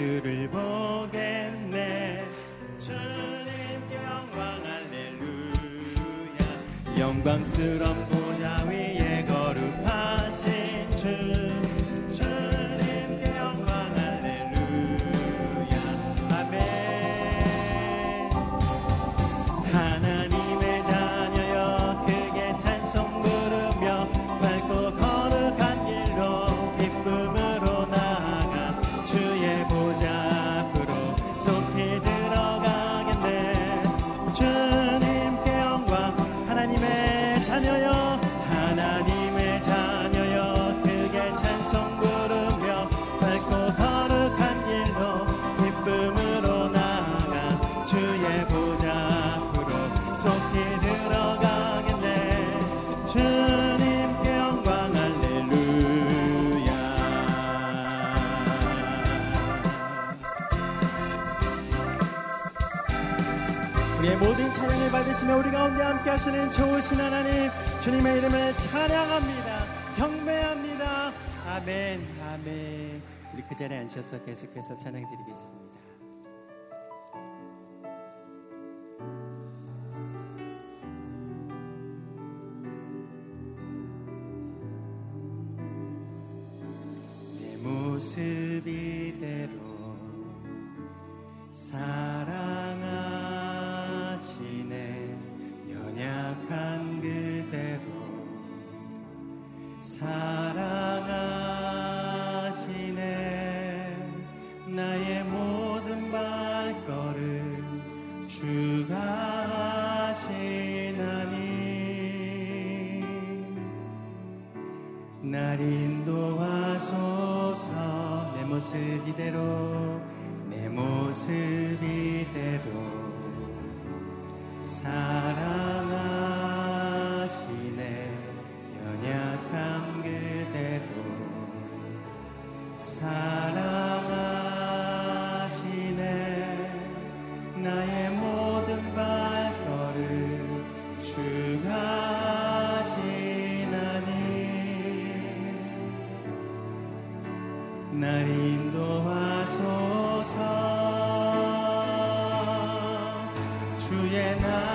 예수를 보겠네. 주님 영광 할렐루야. 영광스러운 보좌 위에 아침에 우리 가운데 함께 하시는 좋으신 하나님 주님의 이름을 찬양합니다. 경배합니다. 아멘 아멘. 우리 그 자리에 앉으셔서 계속해서 찬양 드리겠습니다. 주의 나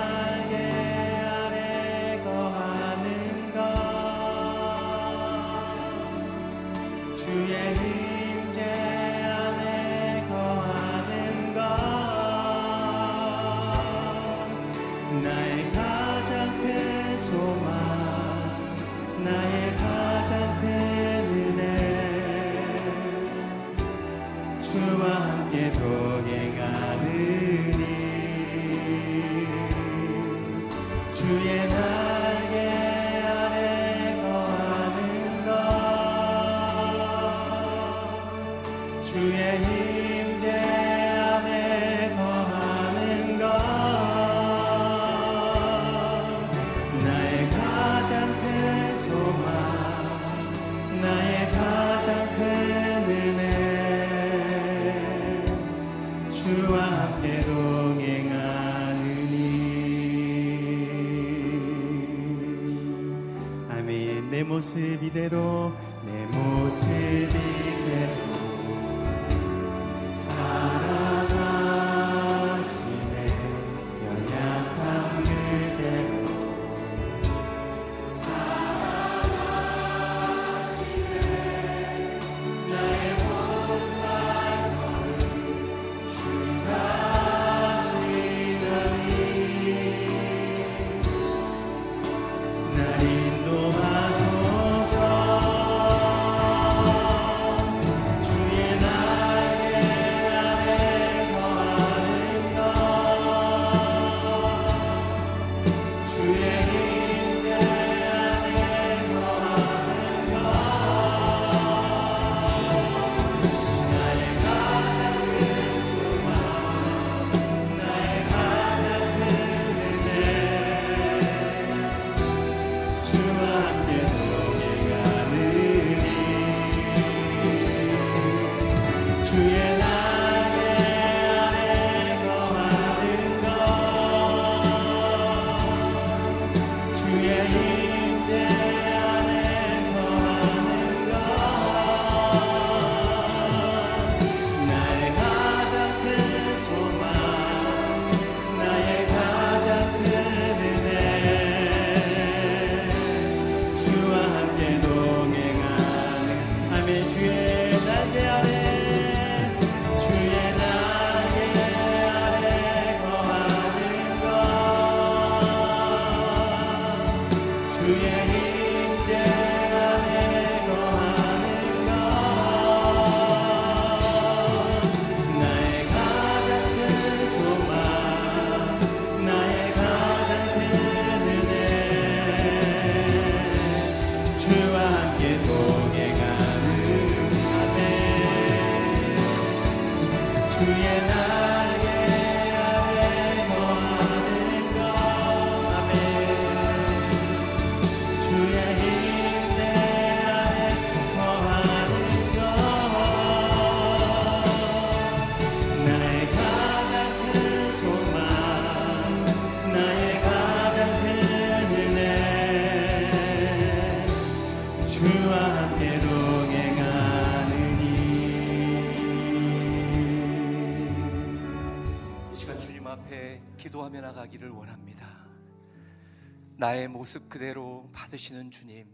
모습 그대로 받으시는 주님,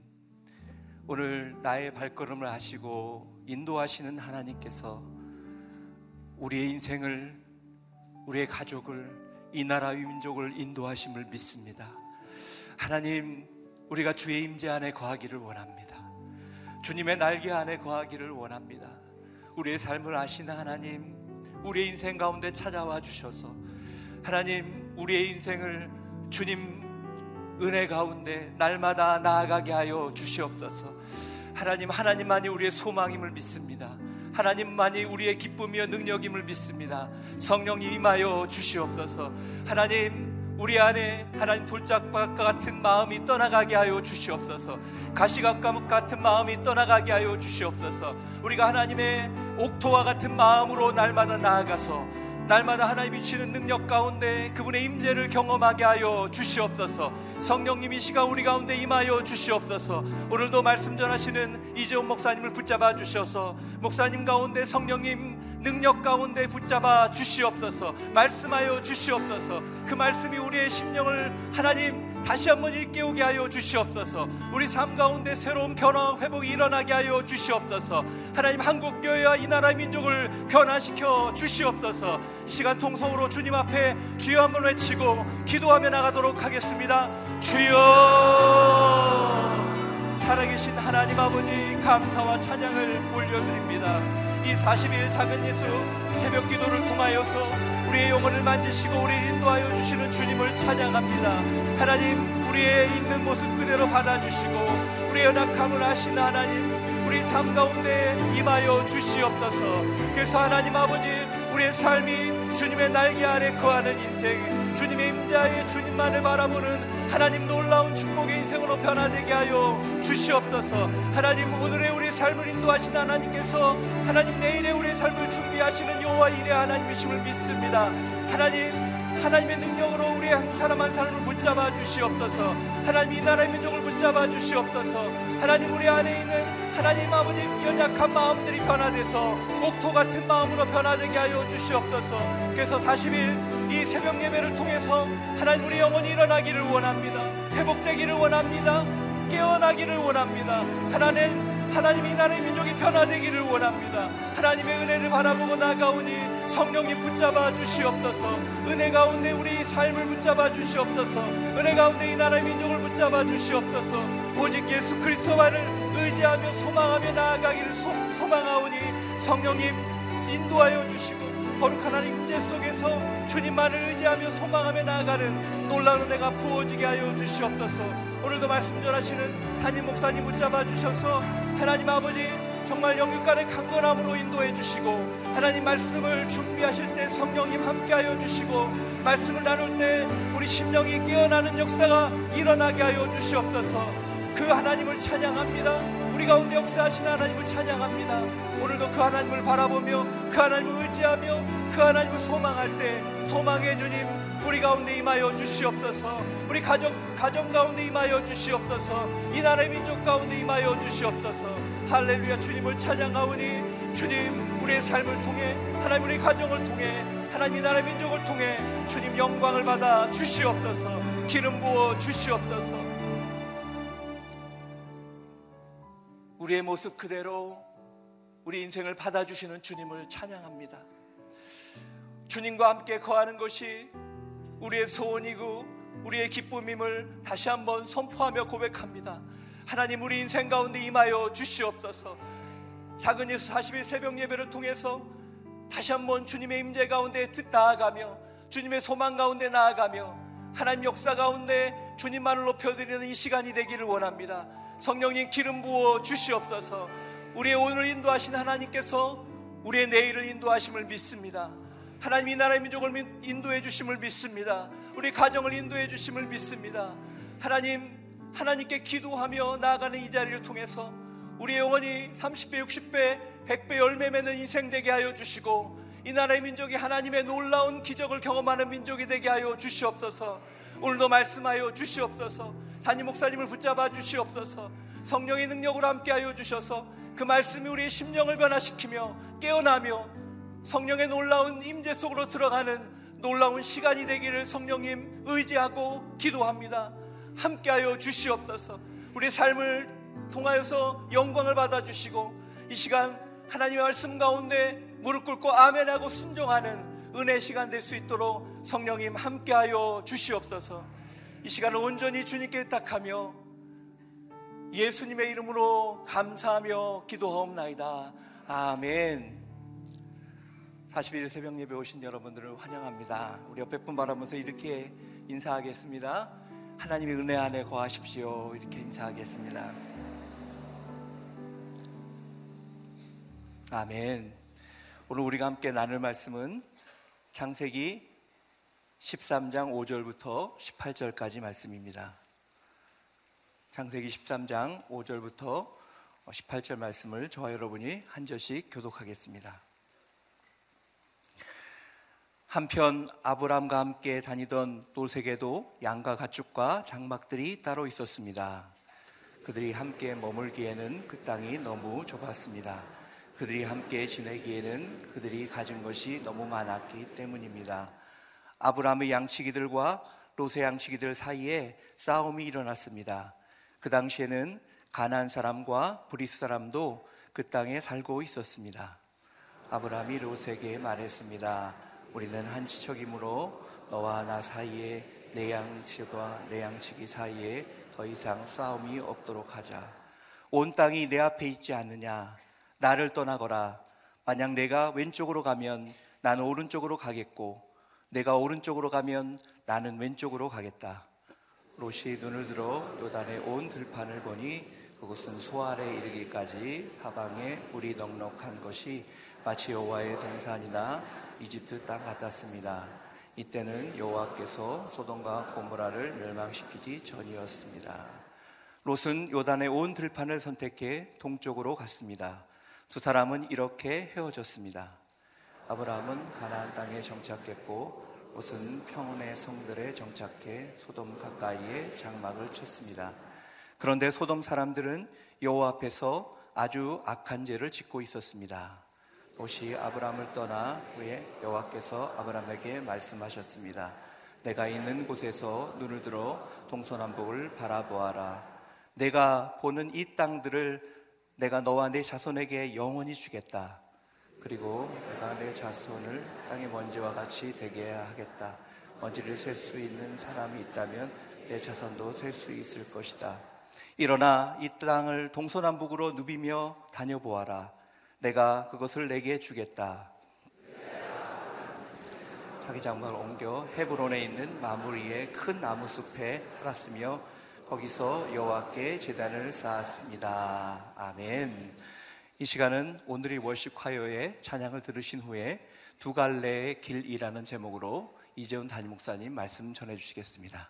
오늘 나의 발걸음을 아시고 인도하시는 하나님께서 우리의 인생을, 우리의 가족을, 이 나라 의 민족을 인도하심을 믿습니다. 하나님, 우리가 주의 임재 안에 거하기를 원합니다. 주님의 날개 안에 거하기를 원합니다. 우리의 삶을 아시는 하나님, 우리의 인생 가운데 찾아와 주셔서 하나님, 우리의 인생을 주님 은혜 가운데 날마다 나아가게 하여 주시옵소서. 하나님, 하나님만이 우리의 소망임을 믿습니다. 하나님만이 우리의 기쁨이여 능력임을 믿습니다. 성령님 임하여 주시옵소서. 하나님, 우리 안에 하나님 돌짝밭과 같은 마음이 떠나가게 하여 주시옵소서. 가시각과목 같은 마음이 떠나가게 하여 주시옵소서. 우리가 하나님의 옥토와 같은 마음으로 날마다 나아가서 날마다 하나님이 주시는 능력 가운데 그분의 임재를 경험하게 하여 주시옵소서. 성령님이 시간 우리 가운데 임하여 주시옵소서. 오늘도 말씀 전하시는 이재훈 목사님을 붙잡아 주셔서 목사님 가운데 성령님 능력 가운데 붙잡아 주시옵소서. 말씀하여 주시옵소서. 그 말씀이 우리의 심령을 하나님 다시 한번 일깨우게 하여 주시옵소서. 우리 삶 가운데 새로운 변화 회복이 일어나게 하여 주시옵소서. 하나님 한국 교회와 이 나라 민족을 변화시켜 주시옵소서. 이 시간 통성으로 주님 앞에 주여 한번 외치고 기도하며 나가도록 하겠습니다. 주여 살아계신 하나님 아버지 감사와 찬양을 올려드립니다. 이 40일 작은 예수 새벽 기도를 통하여서 우리의 영혼을 만지시고 우리를 인도하여 주시는 주님을 찬양합니다. 하나님 우리의 있는 모습 그대로 받아주시고 우리의 연약함을 아시는 하나님 우리 삶 가운데 임하여 주시옵소서. 그래서 하나님 아버지 우리의 삶이 주님의 날개 아래 거하는 인생 주님의 임자의 주님만을 바라보는 하나님 놀라운 축복의 인생으로 변화되게 하여 주시옵소서. 하나님 오늘의 우리 삶을 인도하신 하나님께서 하나님 내일의 우리의 삶을 준비하시는 여호와 일의 하나님이심을 믿습니다. 하나님 하나님의 능력으로 우리 한 사람 한 사람을 붙잡아 주시옵소서. 하나님 이 나라의 민족을 붙잡아 주시옵소서. 하나님 우리 안에 있는 하나님 아버지 연약한 마음들이 변화돼서 옥토 같은 마음으로 변화되게 하여 주시옵소서 그래서 40일 이 새벽 예배를 통해서 하나님 우리 영혼이 일어나기를 원합니다 회복되기를 원합니다 깨어나기를 원합니다 하나님 하나님 이 나라의 민족이 변화되기를 원합니다. 하나님의 은혜를 바라보고 나가오니 성령님 붙잡아 주시옵소서. 은혜 가운데 우리 삶을 붙잡아 주시옵소서. 은혜 가운데 이 나라의 민족을 붙잡아 주시옵소서. 오직 예수 그리스도만을 의지하며 소망하며 나아가기를 소, 소망하오니 성령님 인도하여 주시고 거룩한 하나님 임재 속에서 주님만을 의지하며 소망하며 나아가는 놀라운 은혜가 부어지게 하여 주시옵소서. 오늘도 말씀 전하시는 담임 목사님 붙잡아 주셔서 하나님 아버지 정말 영육간의 강건함으로 인도해 주시고 하나님 말씀을 준비하실 때 성령님 함께하여 주시고 말씀을 나눌 때 우리 심령이 깨어나는 역사가 일어나게 하여 주시옵소서 그 하나님을 찬양합니다. 우리 가운데 역사하신 하나님을 찬양합니다. 오늘도 그 하나님을 바라보며 그 하나님을 의지하며 그 하나님을 소망할 때 소망의 주님 우리 가운데 임하여 주시옵소서. 우리 가정 가정 가운데 임하여 주시옵소서. 이 나라의 민족 가운데 임하여 주시옵소서. 할렐루야 주님을 찬양하오니 주님 우리의 삶을 통해 하나님 우리 가정을 통해 하나님 이 나라의 민족을 통해 주님 영광을 받아 주시옵소서. 기름 부어 주시옵소서 우리의 모습 그대로 우리 인생을 받아주시는 주님을 찬양합니다. 주님과 함께 거하는 것이 우리의 소원이고 우리의 기쁨임을 다시 한번 선포하며 고백합니다. 하나님 우리 인생 가운데 임하여 주시옵소서. 작은 예수 40일 새벽 예배를 통해서 다시 한번 주님의 임재 가운데 나아가며 주님의 소망 가운데 나아가며 하나님 역사 가운데 주님만을 높여드리는 이 시간이 되기를 원합니다. 성령님 기름 부어 주시옵소서. 우리의 오늘 인도하신 하나님께서 우리의 내일을 인도하심을 믿습니다. 하나님 이 나라의 민족을 인도해 주심을 믿습니다. 우리 가정을 인도해 주심을 믿습니다. 하나님 하나님께 기도하며 나아가는 이 자리를 통해서 우리 영혼이 30배, 60배, 100배 열매 맺는 인생 되게 하여 주시고 이 나라의 민족이 하나님의 놀라운 기적을 경험하는 민족이 되게 하여 주시옵소서. 오늘도 말씀하여 주시옵소서. 담임 목사님을 붙잡아 주시옵소서. 성령의 능력으로 함께하여 주셔서 그 말씀이 우리의 심령을 변화시키며 깨어나며 성령의 놀라운 임재 속으로 들어가는 놀라운 시간이 되기를 성령님 의지하고 기도합니다. 함께하여 주시옵소서. 우리 삶을 통하여서 영광을 받아 주시고 이 시간 하나님의 말씀 가운데 무릎 꿇고 아멘하고 순종하는 은혜 시간 될 수 있도록 성령님 함께하여 주시옵소서. 이 시간을 온전히 주님께 의탁하며 예수님의 이름으로 감사하며 기도하옵나이다. 아멘. 41일 새벽 예배 오신 여러분들을 환영합니다. 우리 옆에 분 바라보면서 이렇게 인사하겠습니다. 하나님의 은혜 안에 거하십시오. 이렇게 인사하겠습니다. 아멘. 오늘 우리가 함께 나눌 말씀은 창세기 13장 5절부터 18절까지 말씀입니다. 창세기 13장 5절부터 18절 말씀을 저와 여러분이 한 절씩 교독하겠습니다. 한편 아브람과 함께 다니던 돌색에도 양과 가축과 장막들이 따로 있었습니다. 그들이 함께 머물기에는 그 땅이 너무 좁았습니다. 그들이 함께 지내기에는 그들이 가진 것이 너무 많았기 때문입니다. 아브람의 양치기들과 롯의 양치기들 사이에 싸움이 일어났습니다. 그 당시에는 가나안 사람과 브리스 사람도 그 땅에 살고 있었습니다. 아브라함이 롯에게 말했습니다. 우리는 한 지척이므로 너와 나 사이에 내 양치기와 내 양치기 사이에 더 이상 싸움이 없도록 하자. 온 땅이 내 앞에 있지 않느냐? 나를 떠나거라. 만약 내가 왼쪽으로 가면 나는 오른쪽으로 가겠고, 내가 오른쪽으로 가면 나는 왼쪽으로 가겠다. 롯이 눈을 들어 요단의 온 들판을 보니 그곳은 소알에 이르기까지 사방에 물이 넉넉한 것이 마치 여호와의 동산이나 이집트 땅 같았습니다. 이때는 여호와께서 소돔과 고모라를 멸망시키기 전이었습니다. 롯은 요단의 온 들판을 선택해 동쪽으로 갔습니다. 두 사람은 이렇게 헤어졌습니다. 아브라함은 가나안 땅에 정착했고 롯은 평온의 성들에 정착해 소돔 가까이에 장막을 쳤습니다. 그런데 소돔 사람들은 여호와 앞에서 아주 악한 죄를 짓고 있었습니다. 롯이 아브라함을 떠나 후에 여호와께서 아브라함에게 말씀하셨습니다. 내가 있는 곳에서 눈을 들어 동서남북을 바라보아라. 내가 보는 이 땅들을 내가 너와 내 자손에게 영원히 주겠다. 그리고 내가 내 자손을 땅의 먼지와 같이 되게 하겠다. 먼지를 셀 수 있는 사람이 있다면 내 자손도 셀 수 있을 것이다. 일어나 이 땅을 동서남북으로 누비며 다녀보아라. 내가 그것을 내게 주겠다. 자기 장막을 옮겨 헤브론에 있는 마무리의 큰 나무 숲에 살았으며 거기서 여호와께 제단을 쌓았습니다. 아멘. 이 시간은 오늘의 월십 화요의 찬양을 들으신 후에 두 갈래의 길이라는 제목으로 이재훈 담임 목사님 말씀 전해 주시겠습니다.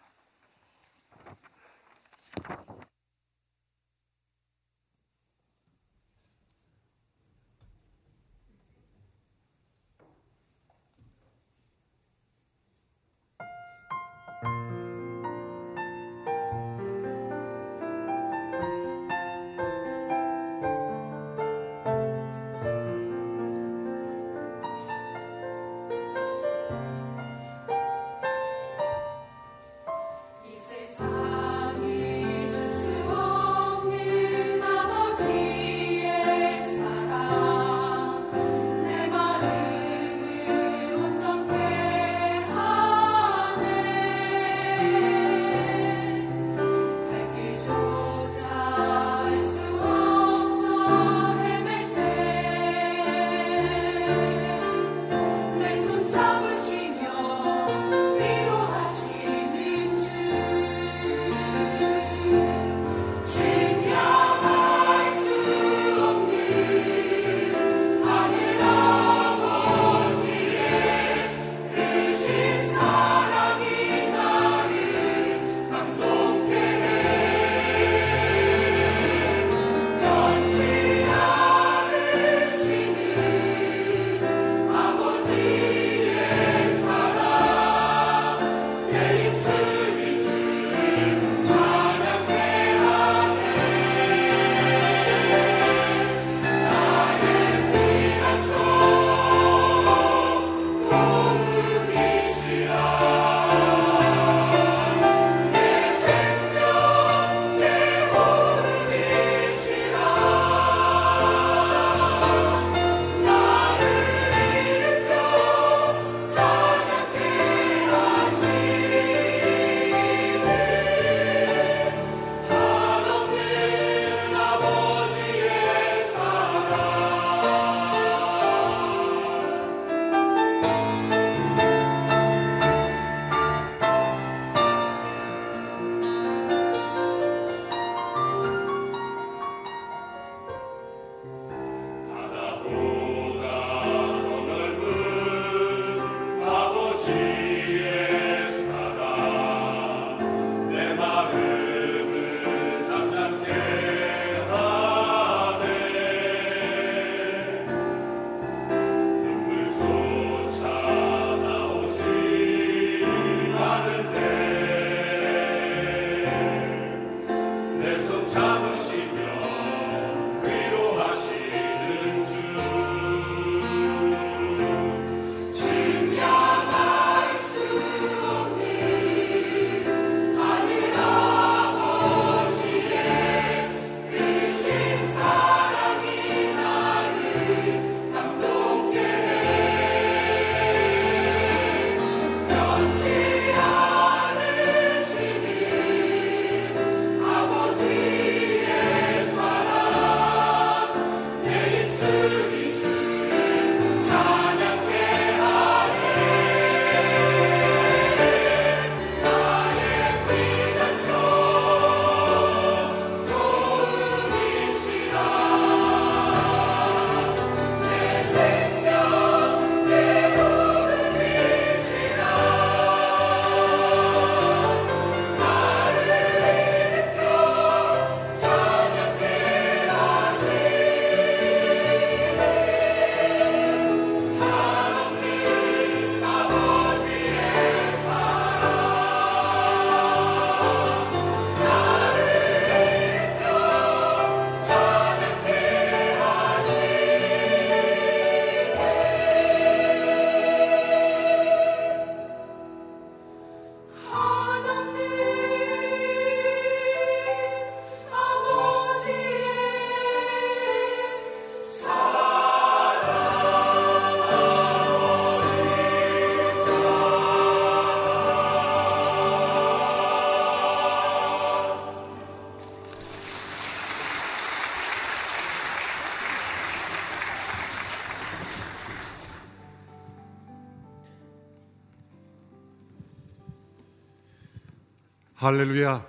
할렐루야.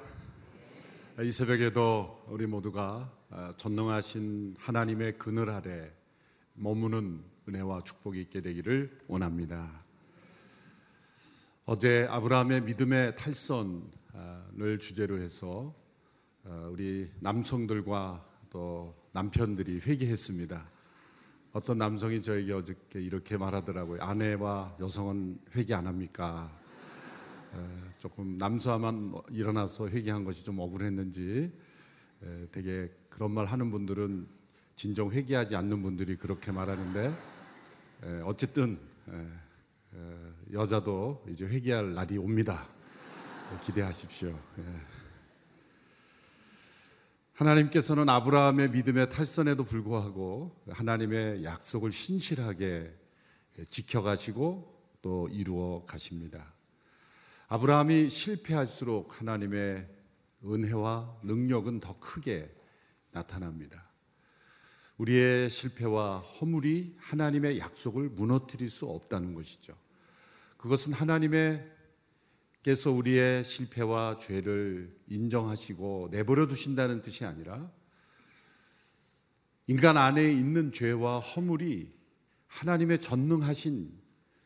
이 새벽에도 우리 모두가 아, 전능하신 하나님의 그늘 아래 머무는 은혜와 축복이 있게 되기를 원합니다. 어제 아브라함의 믿음의 탈선을 주제로 해서 아, 우리 남성들과 또 남편들이 회개했습니다. 어떤 남성이 저에게 어저께 이렇게 말하더라고요. 아내와 여성은 회개 안 합니까? 조금 남수하만 일어나서 회개한 것이 좀 억울했는지 되게 그런 말 하는 분들은 진정 회개하지 않는 분들이 그렇게 말하는데 어쨌든 여자도 이제 회개할 날이 옵니다. 기대하십시오. 예. 하나님께서는 아브라함의 믿음의 탈선에도 불구하고 하나님의 약속을 신실하게 지켜가시고 또 이루어 가십니다. 아브라함이 실패할수록 하나님의 은혜와 능력은 더 크게 나타납니다. 우리의 실패와 허물이 하나님의 약속을 무너뜨릴 수 없다는 것이죠. 그것은 하나님께서 우리의 실패와 죄를 인정하시고 내버려 두신다는 뜻이 아니라 인간 안에 있는 죄와 허물이 하나님의 전능하신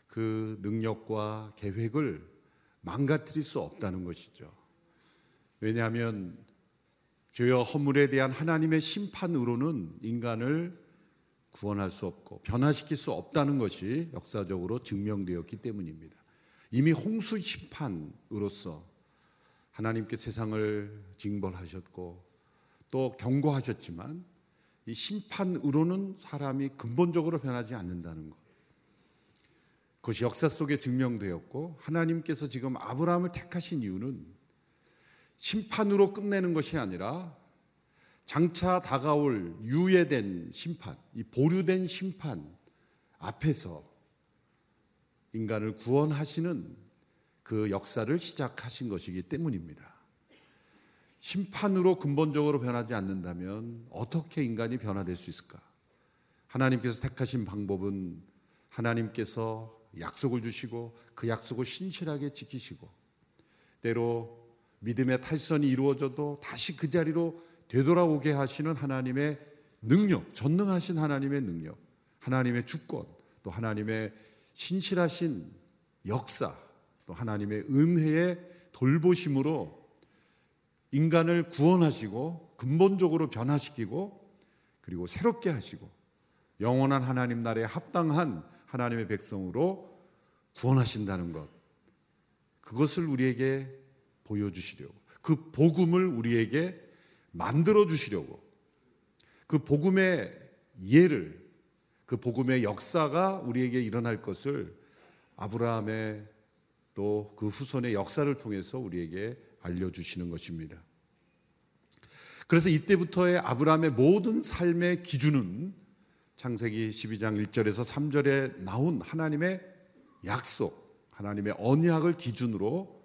그 능력과 계획을 망가뜨릴 수 없다는 것이죠. 왜냐하면 죄와 허물에 대한 하나님의 심판으로는 인간을 구원할 수 없고 변화시킬 수 없다는 것이 역사적으로 증명되었기 때문입니다. 이미 홍수 심판으로서 하나님께 세상을 징벌하셨고 또 경고하셨지만 이 심판으로는 사람이 근본적으로 변하지 않는다는 것. 그것이 역사 속에 증명되었고 하나님께서 지금 아브라함을 택하신 이유는 심판으로 끝내는 것이 아니라 장차 다가올 유예된 심판, 이 보류된 심판 앞에서 인간을 구원하시는 그 역사를 시작하신 것이기 때문입니다. 심판으로 근본적으로 변하지 않는다면 어떻게 인간이 변화될 수 있을까? 하나님께서 택하신 방법은 하나님께서 약속을 주시고 그 약속을 신실하게 지키시고 때로 믿음의 탈선이 이루어져도 다시 그 자리로 되돌아오게 하시는 하나님의 능력, 전능하신 하나님의 능력, 하나님의 주권, 또 하나님의 신실하신 역사, 또 하나님의 은혜의 돌보심으로 인간을 구원하시고 근본적으로 변화시키고 그리고 새롭게 하시고 영원한 하나님 나라에 합당한 하나님의 백성으로 구원하신다는 것. 그것을 우리에게 보여주시려고. 그 복음을 우리에게 만들어 주시려고. 그 복음의 예를, 그 복음의 역사가 우리에게 일어날 것을 아브라함의 또 그 후손의 역사를 통해서 우리에게 알려주시는 것입니다. 그래서 이때부터의 아브라함의 모든 삶의 기준은 창세기 12장 1절에서 3절에 나온 하나님의 약속, 하나님의 언약을 기준으로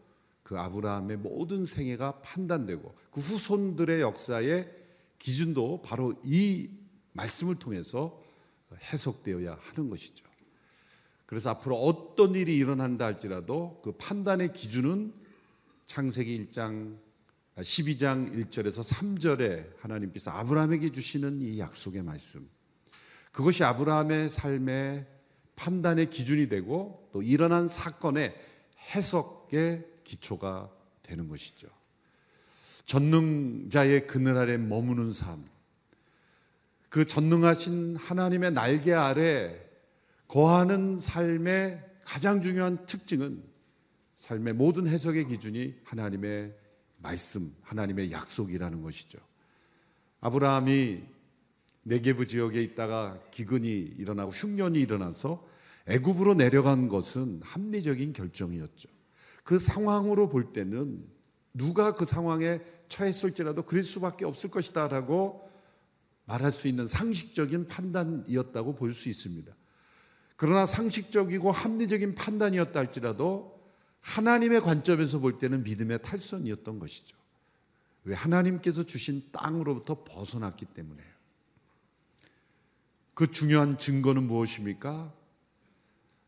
그 아브라함의 모든 생애가 판단되고 그 후손들의 역사의 기준도 바로 이 말씀을 통해서 해석되어야 하는 것이죠. 그래서 앞으로 어떤 일이 일어난다 할지라도 그 판단의 기준은 창세기 1장 12장 1절에서 3절에 하나님께서 아브라함에게 주시는 이 약속의 말씀 그것이 아브라함의 삶의 판단의 기준이 되고 또 일어난 사건의 해석의 기초가 되는 것이죠. 전능자의 그늘 아래 머무는 삶. 그 전능하신 하나님의 날개 아래 거하는 삶의 가장 중요한 특징은 삶의 모든 해석의 기준이 하나님의 말씀, 하나님의 약속이라는 것이죠. 아브라함이 네게부 지역에 있다가 기근이 일어나고 흉년이 일어나서 애굽으로 내려간 것은 합리적인 결정이었죠. 그 상황으로 볼 때는 누가 그 상황에 처했을지라도 그럴 수밖에 없을 것이다라고 말할 수 있는 상식적인 판단이었다고 볼 수 있습니다. 그러나 상식적이고 합리적인 판단이었다 할지라도 하나님의 관점에서 볼 때는 믿음의 탈선이었던 것이죠. 왜 하나님께서 주신 땅으로부터 벗어났기 때문에 그 중요한 증거는 무엇입니까?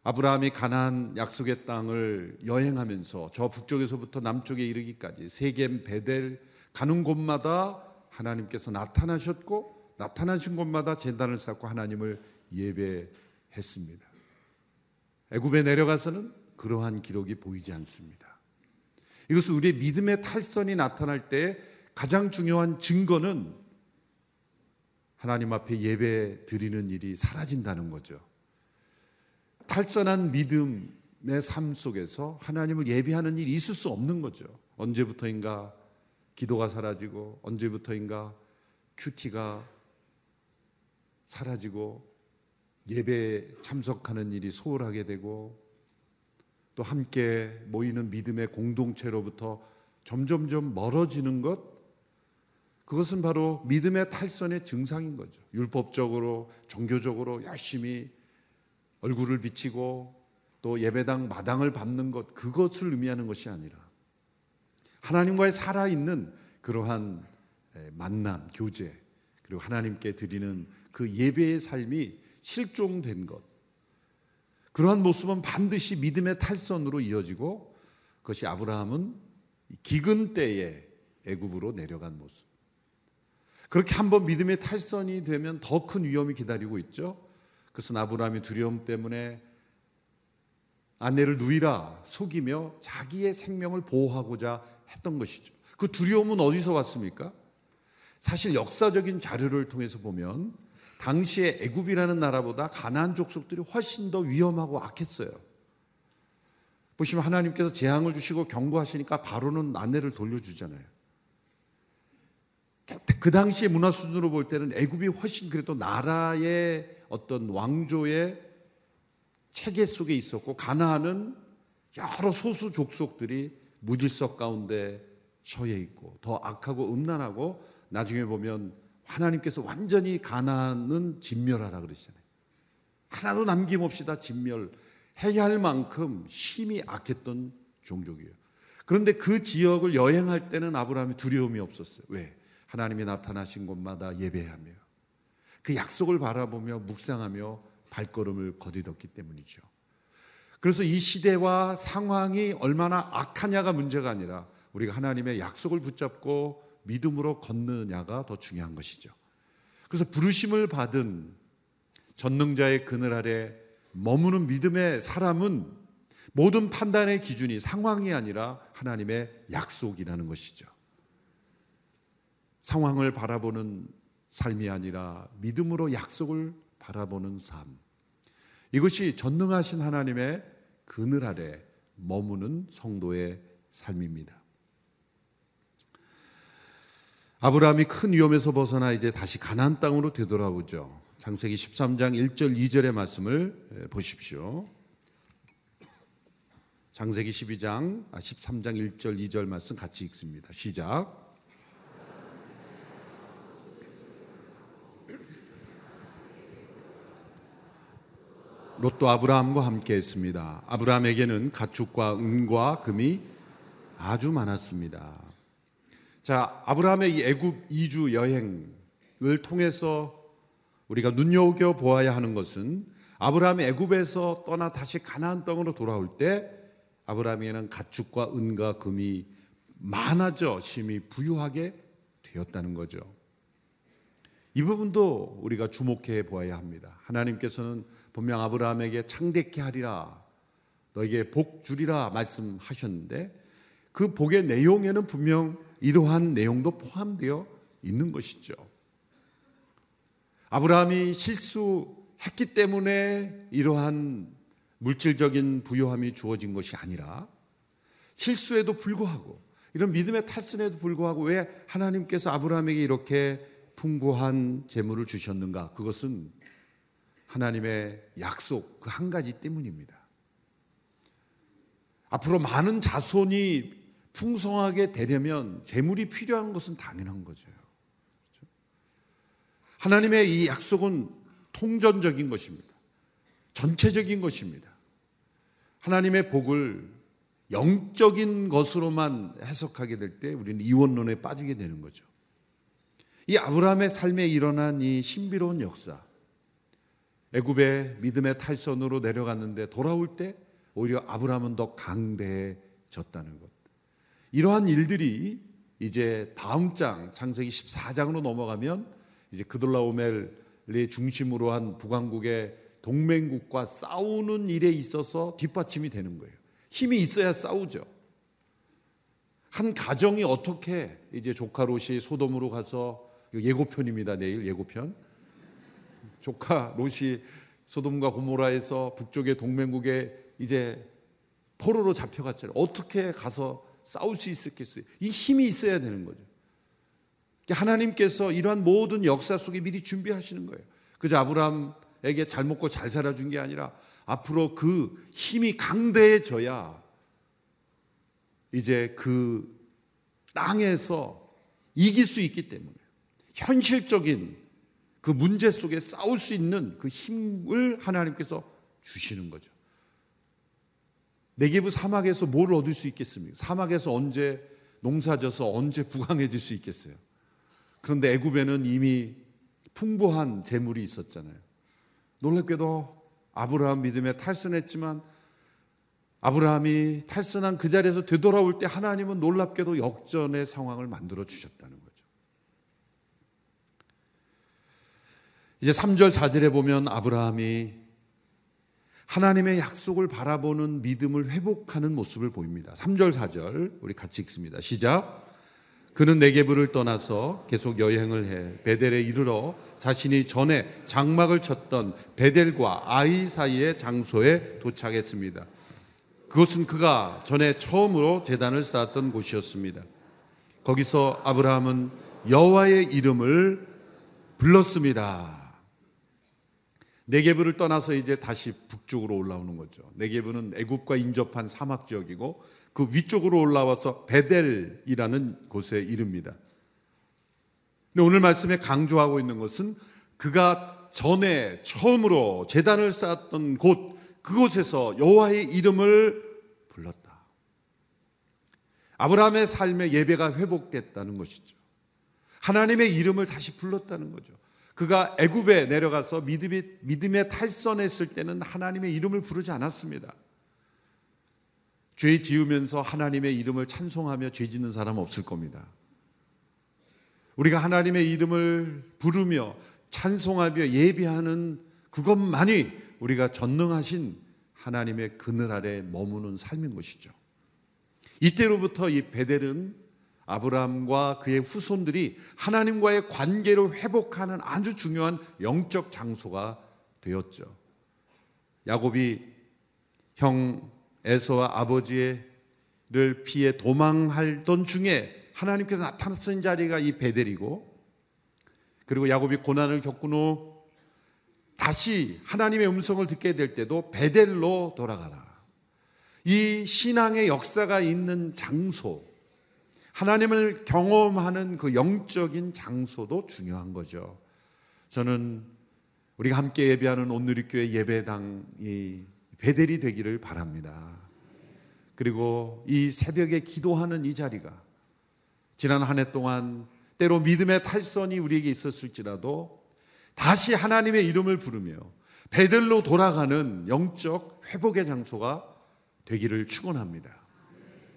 아브라함이 가나안 약속의 땅을 여행하면서 저 북쪽에서부터 남쪽에 이르기까지 세겜 베델 가는 곳마다 하나님께서 나타나셨고 나타나신 곳마다 제단을 쌓고 하나님을 예배했습니다. 애굽에 내려가서는 그러한 기록이 보이지 않습니다. 이것은 우리의 믿음의 탈선이 나타날 때 가장 중요한 증거는 하나님 앞에 예배 드리는 일이 사라진다는 거죠. 탈선한 믿음의 삶 속에서 하나님을 예배하는 일이 있을 수 없는 거죠. 언제부터인가 기도가 사라지고 언제부터인가 큐티가 사라지고 예배 참석하는 일이 소홀하게 되고 또 함께 모이는 믿음의 공동체로부터 점점점 멀어지는 것 그것은 바로 믿음의 탈선의 증상인 거죠. 율법적으로 종교적으로 열심히 얼굴을 비치고 또 예배당 마당을 밟는 것 그것을 의미하는 것이 아니라 하나님과의 살아있는 그러한 만남, 교제 그리고 하나님께 드리는 그 예배의 삶이 실종된 것 그러한 모습은 반드시 믿음의 탈선으로 이어지고 그것이 아브라함은 기근 때에 애굽으로 내려간 모습. 그렇게 한번 믿음의 탈선이 되면 더 큰 위험이 기다리고 있죠. 그것은 아브라함이 두려움 때문에 아내를 누이라 속이며 자기의 생명을 보호하고자 했던 것이죠. 그 두려움은 어디서 왔습니까? 사실 역사적인 자료를 통해서 보면 당시에 애굽이라는 나라보다 가나안 족속들이 훨씬 더 위험하고 악했어요. 보시면 하나님께서 재앙을 주시고 경고하시니까 바로는 아내를 돌려주잖아요. 그 당시의 문화 수준으로 볼 때는 애굽이 훨씬 그래도 나라의 어떤 왕조의 체계 속에 있었고 가나안은 여러 소수 족속들이 무질서 가운데 처해 있고 더 악하고 음란하고 나중에 보면 하나님께서 완전히 가나안은 진멸하라 그러시잖아요. 하나도 남김없이 다 진멸해야 할 만큼 심히 악했던 종족이에요. 그런데 그 지역을 여행할 때는 아브라함이 두려움이 없었어요. 왜? 하나님이 나타나신 곳마다 예배하며 그 약속을 바라보며 묵상하며 발걸음을 거듭었기 때문이죠. 그래서 이 시대와 상황이 얼마나 악하냐가 문제가 아니라 우리가 하나님의 약속을 붙잡고 믿음으로 걷느냐가 더 중요한 것이죠. 그래서 부르심을 받은 전능자의 그늘 아래 머무는 믿음의 사람은 모든 판단의 기준이 상황이 아니라 하나님의 약속이라는 것이죠. 상황을 바라보는 삶이 아니라 믿음으로 약속을 바라보는 삶. 이것이 전능하신 하나님의 그늘 아래 머무는 성도의 삶입니다. 아브라함이 큰 위험에서 벗어나 이제 다시 가나안 땅으로 되돌아오죠. 장세기 13장 1절 2절의 말씀을 보십시오. 장세기 12장 13장 1절 2절 말씀 같이 읽습니다. 시작. 롯도 아브라함과 함께 했습니다. 아브라함에게는 가축과 은과 금이 아주 많았습니다. 자, 아브라함의 이 애굽 이주 여행을 통해서 우리가 눈여겨 보아야 하는 것은 아브라함이 애굽에서 떠나 다시 가나안 땅으로 돌아올 때 아브라함에게는 가축과 은과 금이 많아져 심히 부유하게 되었다는 거죠. 이 부분도 우리가 주목해 보아야 합니다. 하나님께서는 분명 아브라함에게 창대케 하리라 너에게 복 주리라 말씀하셨는데 그 복의 내용에는 분명 이러한 내용도 포함되어 있는 것이죠. 아브라함이 실수했기 때문에 이러한 물질적인 부유함이 주어진 것이 아니라 실수에도 불구하고 이런 믿음의 탈선에도 불구하고 왜 하나님께서 아브라함에게 이렇게 풍부한 재물을 주셨는가? 그것은 하나님의 약속 그 한 가지 때문입니다. 앞으로 많은 자손이 풍성하게 되려면 재물이 필요한 것은 당연한 거죠. 그렇죠? 하나님의 이 약속은 통전적인 것입니다. 전체적인 것입니다. 하나님의 복을 영적인 것으로만 해석하게 될 때 우리는 이원론에 빠지게 되는 거죠. 이 아브라함의 삶에 일어난 이 신비로운 역사, 애굽의 믿음의 탈선으로 내려갔는데 돌아올 때 오히려 아브라함은 더 강대해졌다는 것. 이러한 일들이 이제 다음 장 창세기 14장으로 넘어가면 이제 그돌라오멜의 중심으로 한 북왕국의 동맹국과 싸우는 일에 있어서 뒷받침이 되는 거예요. 힘이 있어야 싸우죠. 한 가정이 어떻게 이제 조카 롯이 소돔으로 가서 예고편입니다. 내일 예고편. 조카 롯이 소돔과 고모라에서 북쪽의 동맹국에 이제 포로로 잡혀갔잖아요. 어떻게 가서 싸울 수 있었겠어요? 이 힘이 있어야 되는 거죠. 하나님께서 이러한 모든 역사 속에 미리 준비하시는 거예요. 그저 아브라함에게 잘 먹고 잘 살아준 게 아니라 앞으로 그 힘이 강대해져야 이제 그 땅에서 이길 수 있기 때문에 현실적인 그 문제 속에 싸울 수 있는 그 힘을 하나님께서 주시는 거죠. 내게부 사막에서 뭘 얻을 수 있겠습니까? 사막에서 언제 농사져서 언제 부강해질 수 있겠어요? 그런데 애굽에는 이미 풍부한 재물이 있었잖아요. 놀랍게도 아브라함 믿음에 탈선했지만 아브라함이 탈선한 그 자리에서 되돌아올 때 하나님은 놀랍게도 역전의 상황을 만들어 주셨다는 거죠. 이제 3절 4절에 보면 아브라함이 하나님의 약속을 바라보는 믿음을 회복하는 모습을 보입니다. 3절, 4절 우리 같이 읽습니다. 시작. 그는 네게부를 떠나서 계속 여행을 해 베델에 이르러 자신이 전에 장막을 쳤던 베델과 아이 사이의 장소에 도착했습니다. 그것은 그가 전에 처음으로 재단을 쌓았던 곳이었습니다. 거기서 아브라함은 여호와의 이름을 불렀습니다. 네게브를 떠나서 이제 다시 북쪽으로 올라오는 거죠. 네게브는 애굽과 인접한 사막 지역이고 그 위쪽으로 올라와서 베델이라는 곳에 이릅니다. 근데 오늘 말씀에 강조하고 있는 것은 그가 전에 처음으로 재단을 쌓았던 곳 그곳에서 여호와의 이름을 불렀다. 아브라함의 삶의 예배가 회복됐다는 것이죠. 하나님의 이름을 다시 불렀다는 거죠. 그가 애굽에 내려가서 믿음의, 믿음에 탈선했을 때는 하나님의 이름을 부르지 않았습니다. 죄 지으면서 하나님의 이름을 찬송하며 죄 짓는 사람 없을 겁니다. 우리가 하나님의 이름을 부르며 찬송하며 예배하는 그것만이 우리가 전능하신 하나님의 그늘 아래 머무는 삶인 것이죠. 이때로부터 이 베델은 아브라함과 그의 후손들이 하나님과의 관계를 회복하는 아주 중요한 영적 장소가 되었죠. 야곱이 형 에서와 아버지를 피해 도망하던 중에 하나님께서 나타났던 자리가 이 베델이고 그리고 야곱이 고난을 겪은 후 다시 하나님의 음성을 듣게 될 때도 베델로 돌아가라. 이 신앙의 역사가 있는 장소, 하나님을 경험하는 그 영적인 장소도 중요한 거죠. 저는 우리가 함께 예배하는 온누리교회 예배당이 베델이 되기를 바랍니다. 그리고 이 새벽에 기도하는 이 자리가 지난 한 해 동안 때로 믿음의 탈선이 우리에게 있었을지라도 다시 하나님의 이름을 부르며 베델로 돌아가는 영적 회복의 장소가 되기를 축원합니다.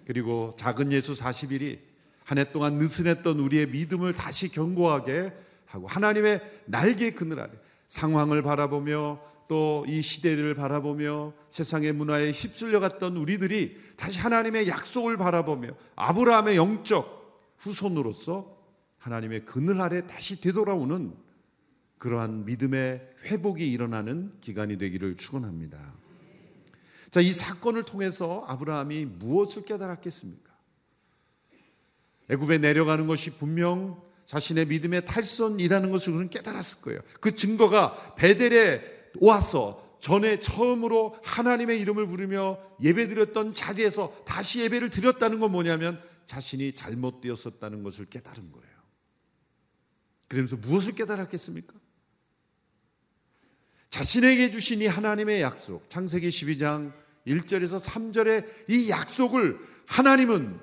그리고 작은 예수 40일이 한 해 동안 느슨했던 우리의 믿음을 다시 견고하게 하고 하나님의 날개 그늘 아래 상황을 바라보며 또 이 시대를 바라보며 세상의 문화에 휩쓸려 갔던 우리들이 다시 하나님의 약속을 바라보며 아브라함의 영적 후손으로서 하나님의 그늘 아래 다시 되돌아오는 그러한 믿음의 회복이 일어나는 기간이 되기를 축원합니다. 자, 이 사건을 통해서 아브라함이 무엇을 깨달았겠습니까? 애굽에 내려가는 것이 분명 자신의 믿음의 탈선이라는 것을 그는 깨달았을 거예요. 그 증거가 베델에 와서 전에 처음으로 하나님의 이름을 부르며 예배드렸던 자리에서 다시 예배를 드렸다는 건 뭐냐면 자신이 잘못되었었다는 것을 깨달은 거예요. 그러면서 무엇을 깨달았겠습니까? 자신에게 주신 이 하나님의 약속, 창세기 12장 1절에서 3절의 이 약속을 하나님은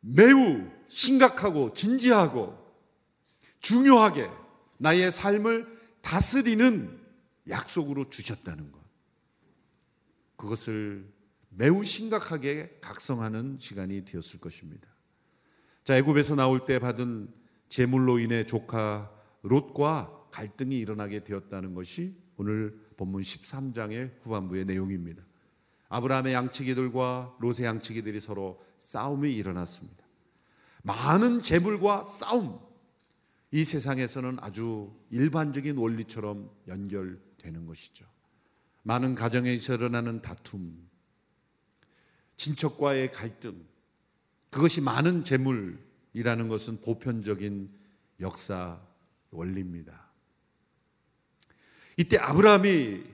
매우 심각하고 진지하고 중요하게 나의 삶을 다스리는 약속으로 주셨다는 것. 그것을 매우 심각하게 각성하는 시간이 되었을 것입니다. 자, 애굽에서 나올 때 받은 재물로 인해 조카 롯과 갈등이 일어나게 되었다는 것이 오늘 본문 13장의 후반부의 내용입니다. 아브라함의 양치기들과 롯의 양치기들이 서로 싸움이 일어났습니다. 많은 재물과 싸움. 이 세상에서는 아주 일반적인 원리처럼 연결되는 것이죠. 많은 가정에서 일어나는 다툼, 친척과의 갈등, 그것이 많은 재물이라는 것은 보편적인 역사 원리입니다. 이때 아브라함이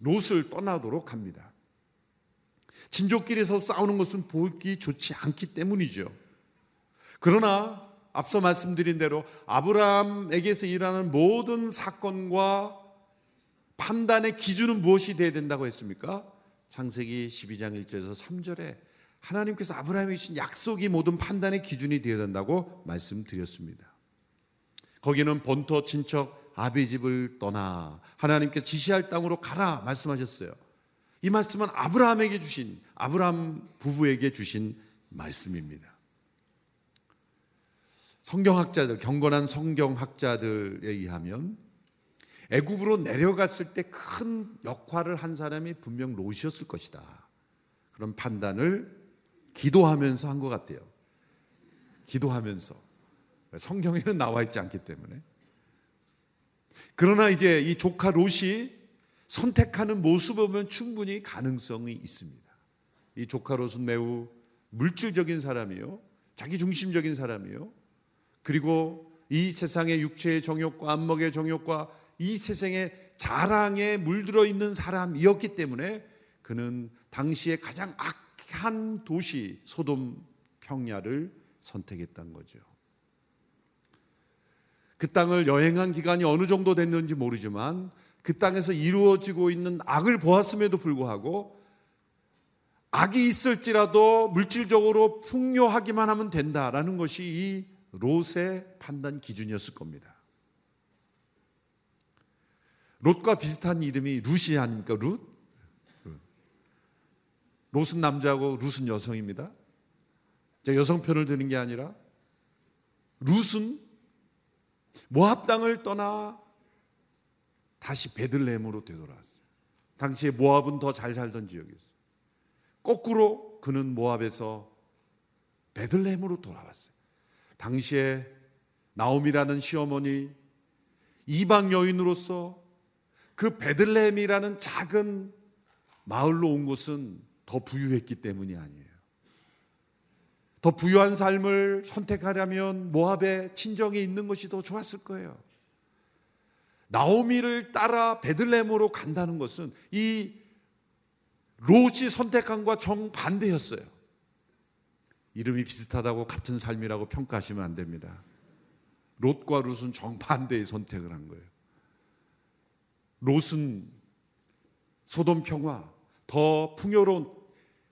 롯을 떠나도록 합니다. 친족끼리서 싸우는 것은 보기 좋지 않기 때문이죠. 그러나 앞서 말씀드린 대로 아브라함에게서 일하는 모든 사건과 판단의 기준은 무엇이 되어야 된다고 했습니까? 창세기 12장 1절에서 3절에 하나님께서 아브라함에 주신 약속이 모든 판단의 기준이 되어야 된다고 말씀드렸습니다. 거기는 본토 친척 아비 집을 떠나 하나님께 지시할 땅으로 가라 말씀하셨어요. 이 말씀은 아브라함에게 주신 아브라함 부부에게 주신 말씀입니다. 성경학자들 경건한 성경학자들에 의하면 애굽으로 내려갔을 때 큰 역할을 한 사람이 분명 롯이었을 것이다. 그런 판단을 기도하면서 한 것 같아요. 기도하면서 성경에는 나와 있지 않기 때문에 그러나 이제 이 조카 롯이 선택하는 모습을 보면 충분히 가능성이 있습니다. 이 조카 롯은 매우 물질적인 사람이요. 자기 중심적인 사람이요. 그리고 이 세상의 육체의 정욕과 안목의 정욕과 이 세상의 자랑에 물들어 있는 사람이었기 때문에 그는 당시에 가장 악한 도시 소돔 평야를 선택했던 거죠. 그 땅을 여행한 기간이 어느 정도 됐는지 모르지만 그 땅에서 이루어지고 있는 악을 보았음에도 불구하고 악이 있을지라도 물질적으로 풍요하기만 하면 된다라는 것이 이 롯의 판단 기준이었을 겁니다. 롯과 비슷한 이름이 룻이 아닙니까? 룻? 롯은 남자고 룻은 여성입니다. 제가 여성 편을 드는 게 아니라 룻은 모압 땅을 떠나 다시 베들레헴으로 되돌아왔어요. 당시에 모압은 더 잘 살던 지역이었어요. 거꾸로 그는 모압에서 베들레헴으로 돌아왔어요. 당시에 나옴이라는 시어머니 이방 여인으로서 그 베들레헴이라는 작은 마을로 온 곳은 더 부유했기 때문이 아니에요. 더 부유한 삶을 선택하려면 모압에 친정이 있는 것이 더 좋았을 거예요. 나오미를 따라 베들레헴으로 간다는 것은 이 롯이 선택한과 정반대였어요. 이름이 비슷하다고 같은 삶이라고 평가하시면 안 됩니다. 롯과 롯은 정반대의 선택을 한 거예요. 롯은 소돔 평화, 더 풍요로운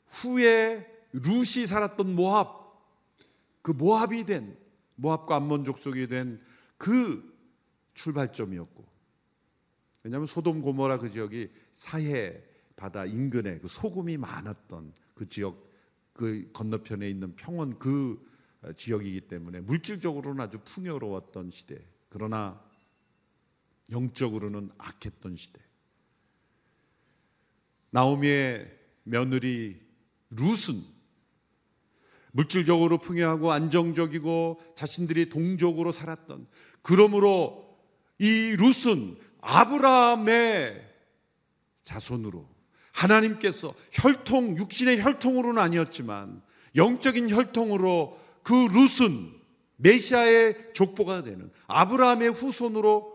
후에 룻이 살았던 모압, 그 모압이 된 모압과 암몬 족속이 된 그 출발점이었고, 왜냐하면 소돔 고모라 그 지역이 사해 바다 인근에 그 소금이 많았던 그 지역 그 건너편에 있는 평원 그 지역이기 때문에 물질적으로는 아주 풍요로웠던 시대. 그러나 영적으로는 악했던 시대. 나오미의 며느리 룻은 물질적으로 풍요하고 안정적이고 자신들이 동족으로 살았던 그러므로 이 룻은 아브라함의 자손으로 하나님께서 혈통 육신의 혈통으로는 아니었지만 영적인 혈통으로 그 룻은 메시아의 족보가 되는 아브라함의 후손으로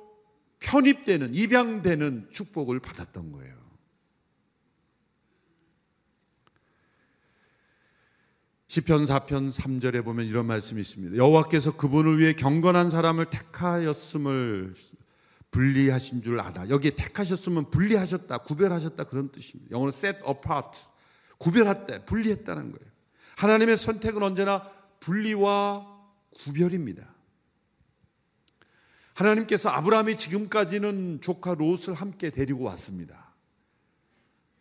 편입되는 입양되는 축복을 받았던 거예요. 시편 4편 3절에 보면 이런 말씀이 있습니다. 여호와께서 그분을 위해 경건한 사람을 택하였음을 분리하신 줄 알아. 여기에 택하셨으면 분리하셨다, 구별하셨다 그런 뜻입니다. 영어로 set apart, 구별했다, 분리했다는 거예요. 하나님의 선택은 언제나 분리와 구별입니다. 하나님께서 아브라함이 지금까지는 조카 롯을 함께 데리고 왔습니다.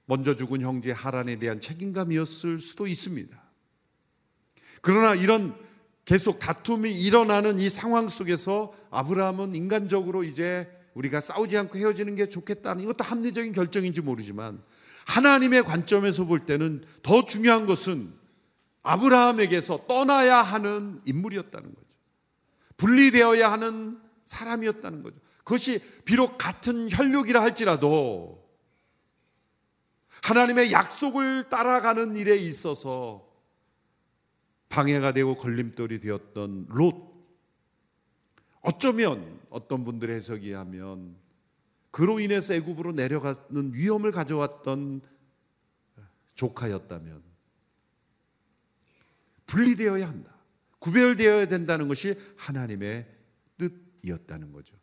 먼저 죽은 형제 하란에 대한 책임감이었을 수도 있습니다. 그러나 이런 계속 다툼이 일어나는 이 상황 속에서 아브라함은 인간적으로 이제 우리가 싸우지 않고 헤어지는 게 좋겠다는 이것도 합리적인 결정인지 모르지만 하나님의 관점에서 볼 때는 더 중요한 것은 아브라함에게서 떠나야 하는 인물이었다는 거죠. 분리되어야 하는 사람이었다는 거죠. 그것이 비록 같은 혈육이라 할지라도 하나님의 약속을 따라가는 일에 있어서 방해가 되고 걸림돌이 되었던 롯. 어쩌면 어떤 분들의 해석이 하면 그로 인해서 애굽으로 내려가는 위험을 가져왔던 조카였다면 분리되어야 한다. 구별되어야 된다는 것이 하나님의 뜻이었다는 거죠.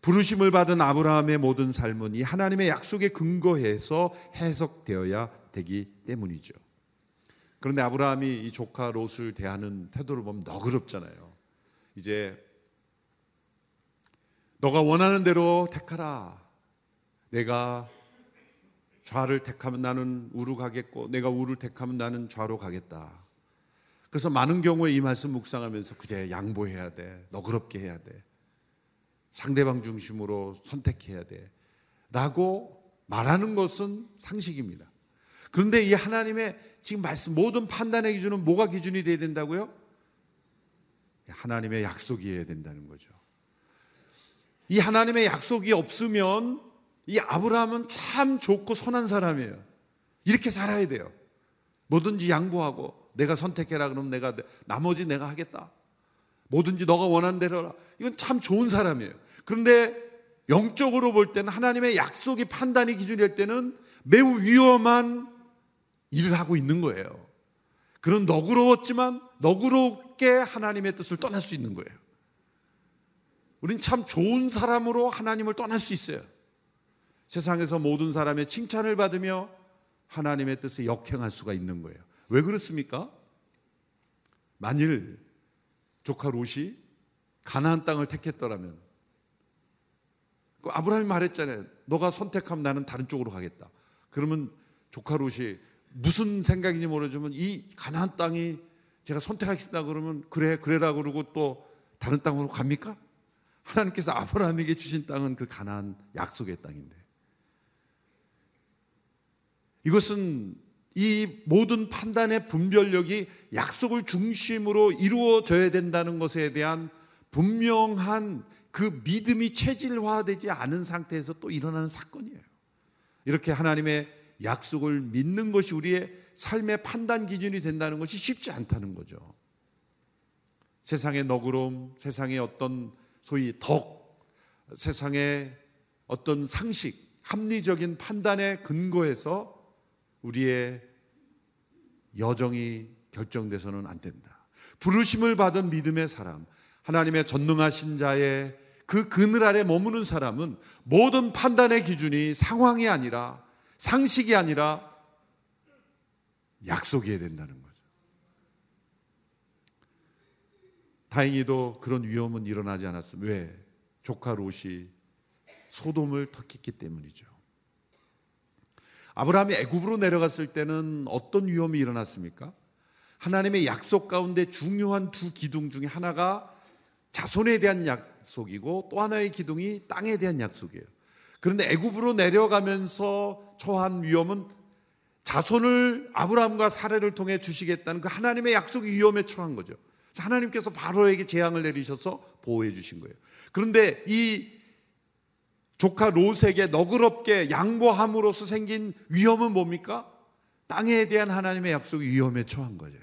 부르심을 받은 아브라함의 모든 삶은 이 하나님의 약속에 근거해서 해석되어야 되기 때문이죠. 그런데 아브라함이 이 조카 롯을 대하는 태도를 보면 너그럽잖아요. 이제 너가 원하는 대로 택하라. 내가 좌를 택하면 나는 우로 가겠고 내가 우를 택하면 나는 좌로 가겠다. 그래서 많은 경우에 이 말씀 묵상하면서 그제 양보해야 돼. 너그럽게 해야 돼. 상대방 중심으로 선택해야 돼. 라고 말하는 것은 상식입니다. 그런데 이 하나님의 지금 말씀 모든 판단의 기준은 뭐가 기준이 돼야 된다고요? 하나님의 약속이어야 된다는 거죠. 이 하나님의 약속이 없으면 이 아브라함은 참 좋고 선한 사람이에요. 이렇게 살아야 돼요. 뭐든지 양보하고 내가 선택해라 그러면 내가 나머지 내가 하겠다. 뭐든지 너가 원하는 대로 이건 참 좋은 사람이에요. 그런데 영적으로 볼 때는 하나님의 약속이 판단이 기준이 될 때는 매우 위험한 일을 하고 있는 거예요. 그런 너그러웠지만 너그럽게 하나님의 뜻을 떠날 수 있는 거예요. 우린 참 좋은 사람으로 하나님을 떠날 수 있어요. 세상에서 모든 사람의 칭찬을 받으며 하나님의 뜻에 역행할 수가 있는 거예요. 왜 그렇습니까? 만일 조카 롯이 가나안 땅을 택했더라면 그 아브라함이 말했잖아요. 너가 선택하면 나는 다른 쪽으로 가겠다. 그러면 조카 롯이 무슨 생각인지 모르지만 이 가나안 땅이 제가 선택하겠다 그러면 그래 그래라 그러고 또 다른 땅으로 갑니까? 하나님께서 아브라함에게 주신 땅은 그 가나안 약속의 땅인데 이것은 이 모든 판단의 분별력이 약속을 중심으로 이루어져야 된다는 것에 대한 분명한 그 믿음이 체질화되지 않은 상태에서 또 일어나는 사건이에요. 이렇게 하나님의 약속을 믿는 것이 우리의 삶의 판단 기준이 된다는 것이 쉽지 않다는 거죠. 세상의 너그러움, 세상의 어떤 소위 덕, 세상의 어떤 상식, 합리적인 판단의 근거에서 우리의 여정이 결정돼서는 안 된다. 부르심을 받은 믿음의 사람, 하나님의 전능하신 자의 그 그늘 아래 머무는 사람은 모든 판단의 기준이 상황이 아니라 상식이 아니라 약속이어야 된다는 거죠. 다행히도 그런 위험은 일어나지 않았습니다. 왜? 조카 롯이 소돔을 터했기 때문이죠. 아브라함이 애굽으로 내려갔을 때는 어떤 위험이 일어났습니까? 하나님의 약속 가운데 중요한 두 기둥 중에 하나가 자손에 대한 약속이고 또 하나의 기둥이 땅에 대한 약속이에요. 그런데 애굽으로 내려가면서 처한 위험은 자손을 아브라함과 사례를 통해 주시겠다는 그 하나님의 약속 위험에 처한 거죠. 하나님께서 바로에게 재앙을 내리셔서 보호해 주신 거예요. 그런데 이 조카 롯에게 너그럽게 양보함으로써 생긴 위험은 뭡니까? 땅에 대한 하나님의 약속 위험에 처한 거죠.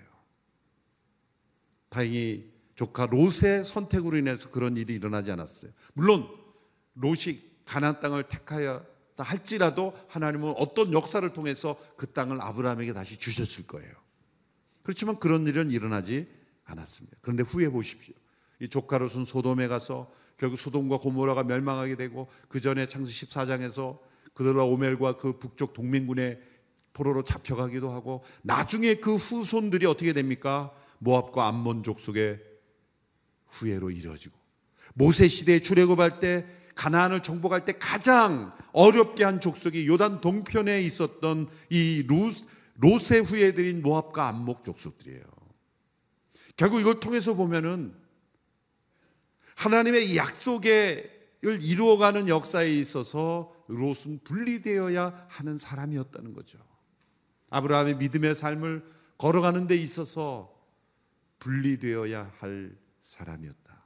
다행히 조카 롯의 선택으로 인해서 그런 일이 일어나지 않았어요. 물론 롯이 가나안 땅을 택하였다 할지라도 하나님은 어떤 역사를 통해서 그 땅을 아브라함에게 다시 주셨을 거예요. 그렇지만 그런 일은 일어나지 않았습니다. 그런데 후에 보십시오. 이 조카 롯은 소돔에 가서 결국 소돔과 고모라가 멸망하게 되고 그 전에 창세 14장에서 그돌라오멜과 그 북쪽 동맹군의 포로로 잡혀가기도 하고 나중에 그 후손들이 어떻게 됩니까? 모압과 암몬 족속의 후예로 이루어지고 모세 시대에 출애굽할 때 가나안을 정복할 때 가장 어렵게 한 족속이 요단 동편에 있었던 이 루스, 롯의 후예들인 모압과 암몬 족속들이에요. 결국 이걸 통해서 보면은 하나님의 약속을 이루어가는 역사에 있어서 롯은 분리되어야 하는 사람이었다는 거죠. 아브라함의 믿음의 삶을 걸어가는 데 있어서 분리되어야 할 사람이었다.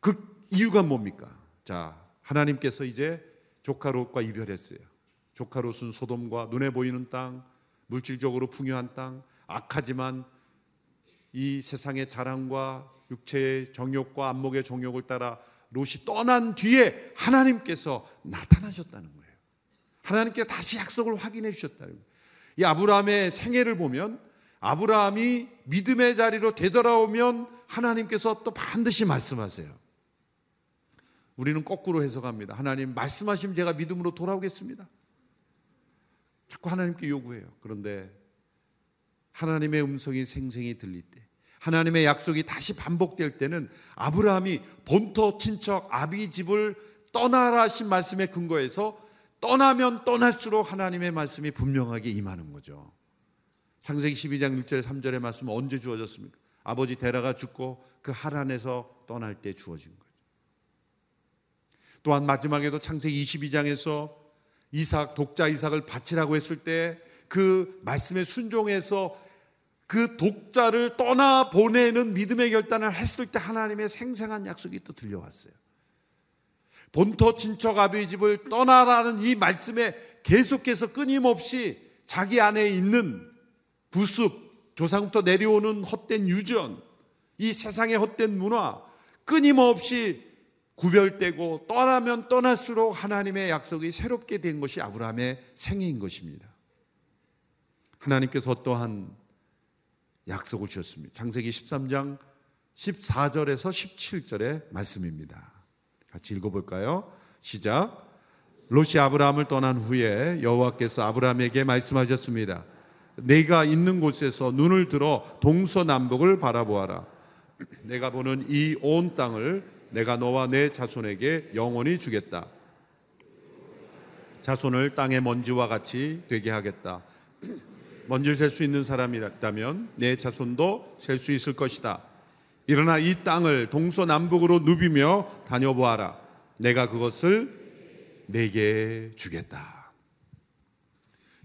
그 이유가 뭡니까? 자, 하나님께서 이제 조카 롯과 이별했어요. 조카 롯은 소돔과 눈에 보이는 땅, 물질적으로 풍요한 땅, 악하지만 이 세상의 자랑과 육체의 정욕과 안목의 정욕을 따라 롯이 떠난 뒤에 하나님께서 나타나셨다는 거예요. 하나님께 다시 약속을 확인해 주셨다는 거예요. 이 아브라함의 생애를 보면 아브라함이 믿음의 자리로 되돌아오면 하나님께서 또 반드시 말씀하세요. 우리는 거꾸로 해석합니다. 하나님 말씀하시면 제가 믿음으로 돌아오겠습니다. 자꾸 하나님께 요구해요. 그런데 하나님의 음성이 생생히 들릴 때 하나님의 약속이 다시 반복될 때는 아브라함이 본토 친척 아비 집을 떠나라 하신 말씀에 근거해서 떠나면 떠날수록 하나님의 말씀이 분명하게 임하는 거죠. 창세기 12장 1절에 3절의 말씀은 언제 주어졌습니까? 아버지 데라가 죽고 그 하란에서 떠날 때 주어진 거예요. 또한 마지막에도 창세기 22장에서 이삭 독자 이삭을 바치라고 했을 때 그 말씀에 순종해서 그 독자를 떠나 보내는 믿음의 결단을 했을 때 하나님의 생생한 약속이 또 들려왔어요. 본토 친척 아비 집을 떠나라는 이 말씀에 계속해서 끊임없이 자기 안에 있는 부습, 조상부터 내려오는 헛된 유전, 이 세상의 헛된 문화, 끊임없이 구별되고 떠나면 떠날수록 하나님의 약속이 새롭게 된 것이 아브라함의 생애인 것입니다. 하나님께서 또한 약속을 주셨습니다. 창세기 13장 14절에서 17절의 말씀입니다. 같이 읽어볼까요? 시작. 롯이 아브라함을 떠난 후에 여호와께서 아브라함에게 말씀하셨습니다. 내가 있는 곳에서 눈을 들어 동서남북을 바라보아라. 내가 보는 이 온 땅을 내가 너와 내 자손에게 영원히 주겠다. 자손을 땅의 먼지와 같이 되게 하겠다. 먼지를 셀 수 있는 사람이 있다면 내 자손도 셀 수 있을 것이다. 일어나 이 땅을 동서남북으로 누비며 다녀보아라. 내가 그것을 내게 주겠다.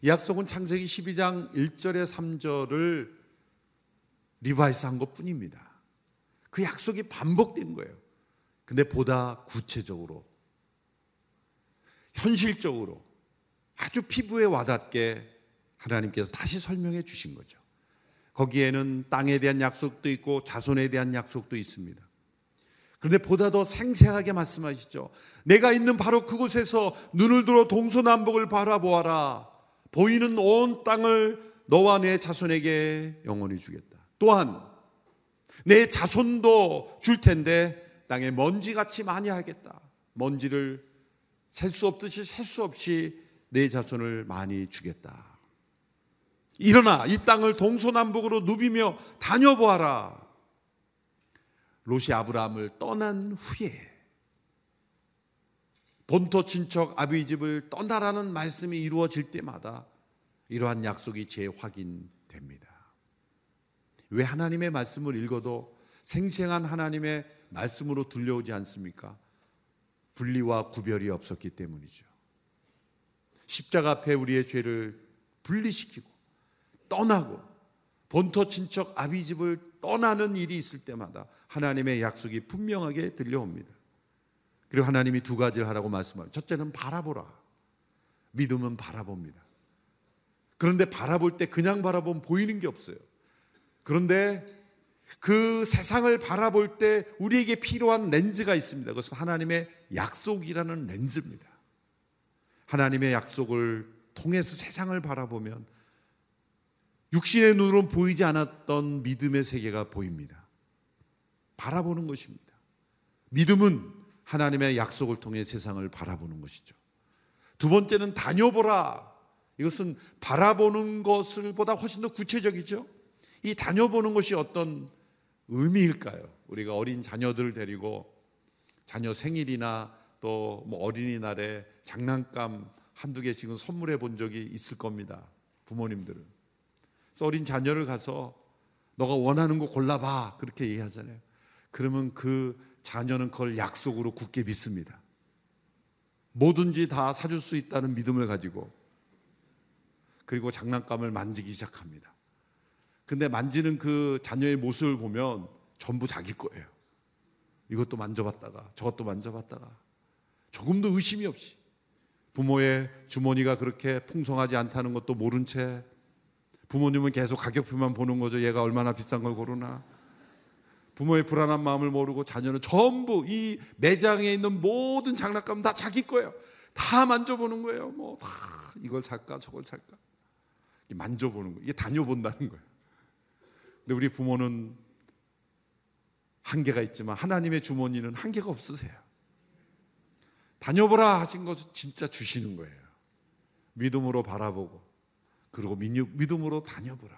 이 약속은 창세기 12장 1절에 3절을 revise 한 것 뿐입니다. 그 약속이 반복된 거예요. 근데 보다 구체적으로, 현실적으로 아주 피부에 와닿게 하나님께서 다시 설명해 주신 거죠. 거기에는 땅에 대한 약속도 있고 자손에 대한 약속도 있습니다. 그런데 보다 더 생생하게 말씀하시죠. 내가 있는 바로 그곳에서 눈을 들어 동서남북을 바라보아라. 보이는 온 땅을 너와 내 자손에게 영원히 주겠다. 또한 내 자손도 줄 텐데 땅에 먼지같이 많이 하겠다. 먼지를 셀 수 없듯이 셀 수 없이 내 자손을 많이 주겠다. 일어나 이 땅을 동서남북으로 누비며 다녀보아라. 롯이 아브라함을 떠난 후에 본토 친척 아비 집을 떠나라는 말씀이 이루어질 때마다 이러한 약속이 재확인됩니다. 왜 하나님의 말씀을 읽어도 생생한 하나님의 말씀으로 들려오지 않습니까? 분리와 구별이 없었기 때문이죠. 십자가 앞에 우리의 죄를 분리시키고 떠나고 본토 친척 아비 집을 떠나는 일이 있을 때마다 하나님의 약속이 분명하게 들려옵니다. 그리고 하나님이 두 가지를 하라고 말씀하죠. 첫째는 바라보라. 믿음은 바라봅니다. 그런데 바라볼 때 그냥 바라보면 보이는 게 없어요. 그런데 그 세상을 바라볼 때 우리에게 필요한 렌즈가 있습니다. 그것은 하나님의 약속이라는 렌즈입니다. 하나님의 약속을 통해서 세상을 바라보면 육신의 눈으로 보이지 않았던 믿음의 세계가 보입니다. 바라보는 것입니다. 믿음은 하나님의 약속을 통해 세상을 바라보는 것이죠. 두 번째는 다녀보라. 이것은 바라보는 것을 보다 훨씬 더 구체적이죠. 이 다녀보는 것이 어떤 의미일까요? 우리가 어린 자녀들을 데리고 자녀 생일이나 또 뭐 어린이날에 장난감 한두 개씩은 선물해 본 적이 있을 겁니다. 부모님들은. 어린 자녀를 가서 너가 원하는 거 골라봐. 그렇게 얘기하잖아요. 그러면 그 자녀는 그걸 약속으로 굳게 믿습니다. 뭐든지 다 사줄 수 있다는 믿음을 가지고 그리고 장난감을 만지기 시작합니다. 근데 만지는 그 자녀의 모습을 보면 전부 자기 거예요. 이것도 만져봤다가 저것도 만져봤다가 조금도 의심이 없이 부모의 주머니가 그렇게 풍성하지 않다는 것도 모른 채 부모님은 계속 가격표만 보는 거죠. 얘가 얼마나 비싼 걸 고르나. 부모의 불안한 마음을 모르고 자녀는 전부 이 매장에 있는 모든 장난감 다 자기 거예요. 다 만져보는 거예요. 뭐 다 이걸 살까 저걸 살까. 만져보는 거예요. 이게 다녀본다는 거예요. 근데 우리 부모는 한계가 있지만 하나님의 주머니는 한계가 없으세요. 다녀보라 하신 것을 진짜 주시는 거예요. 믿음으로 바라보고 그리고 믿음으로 다녀보라.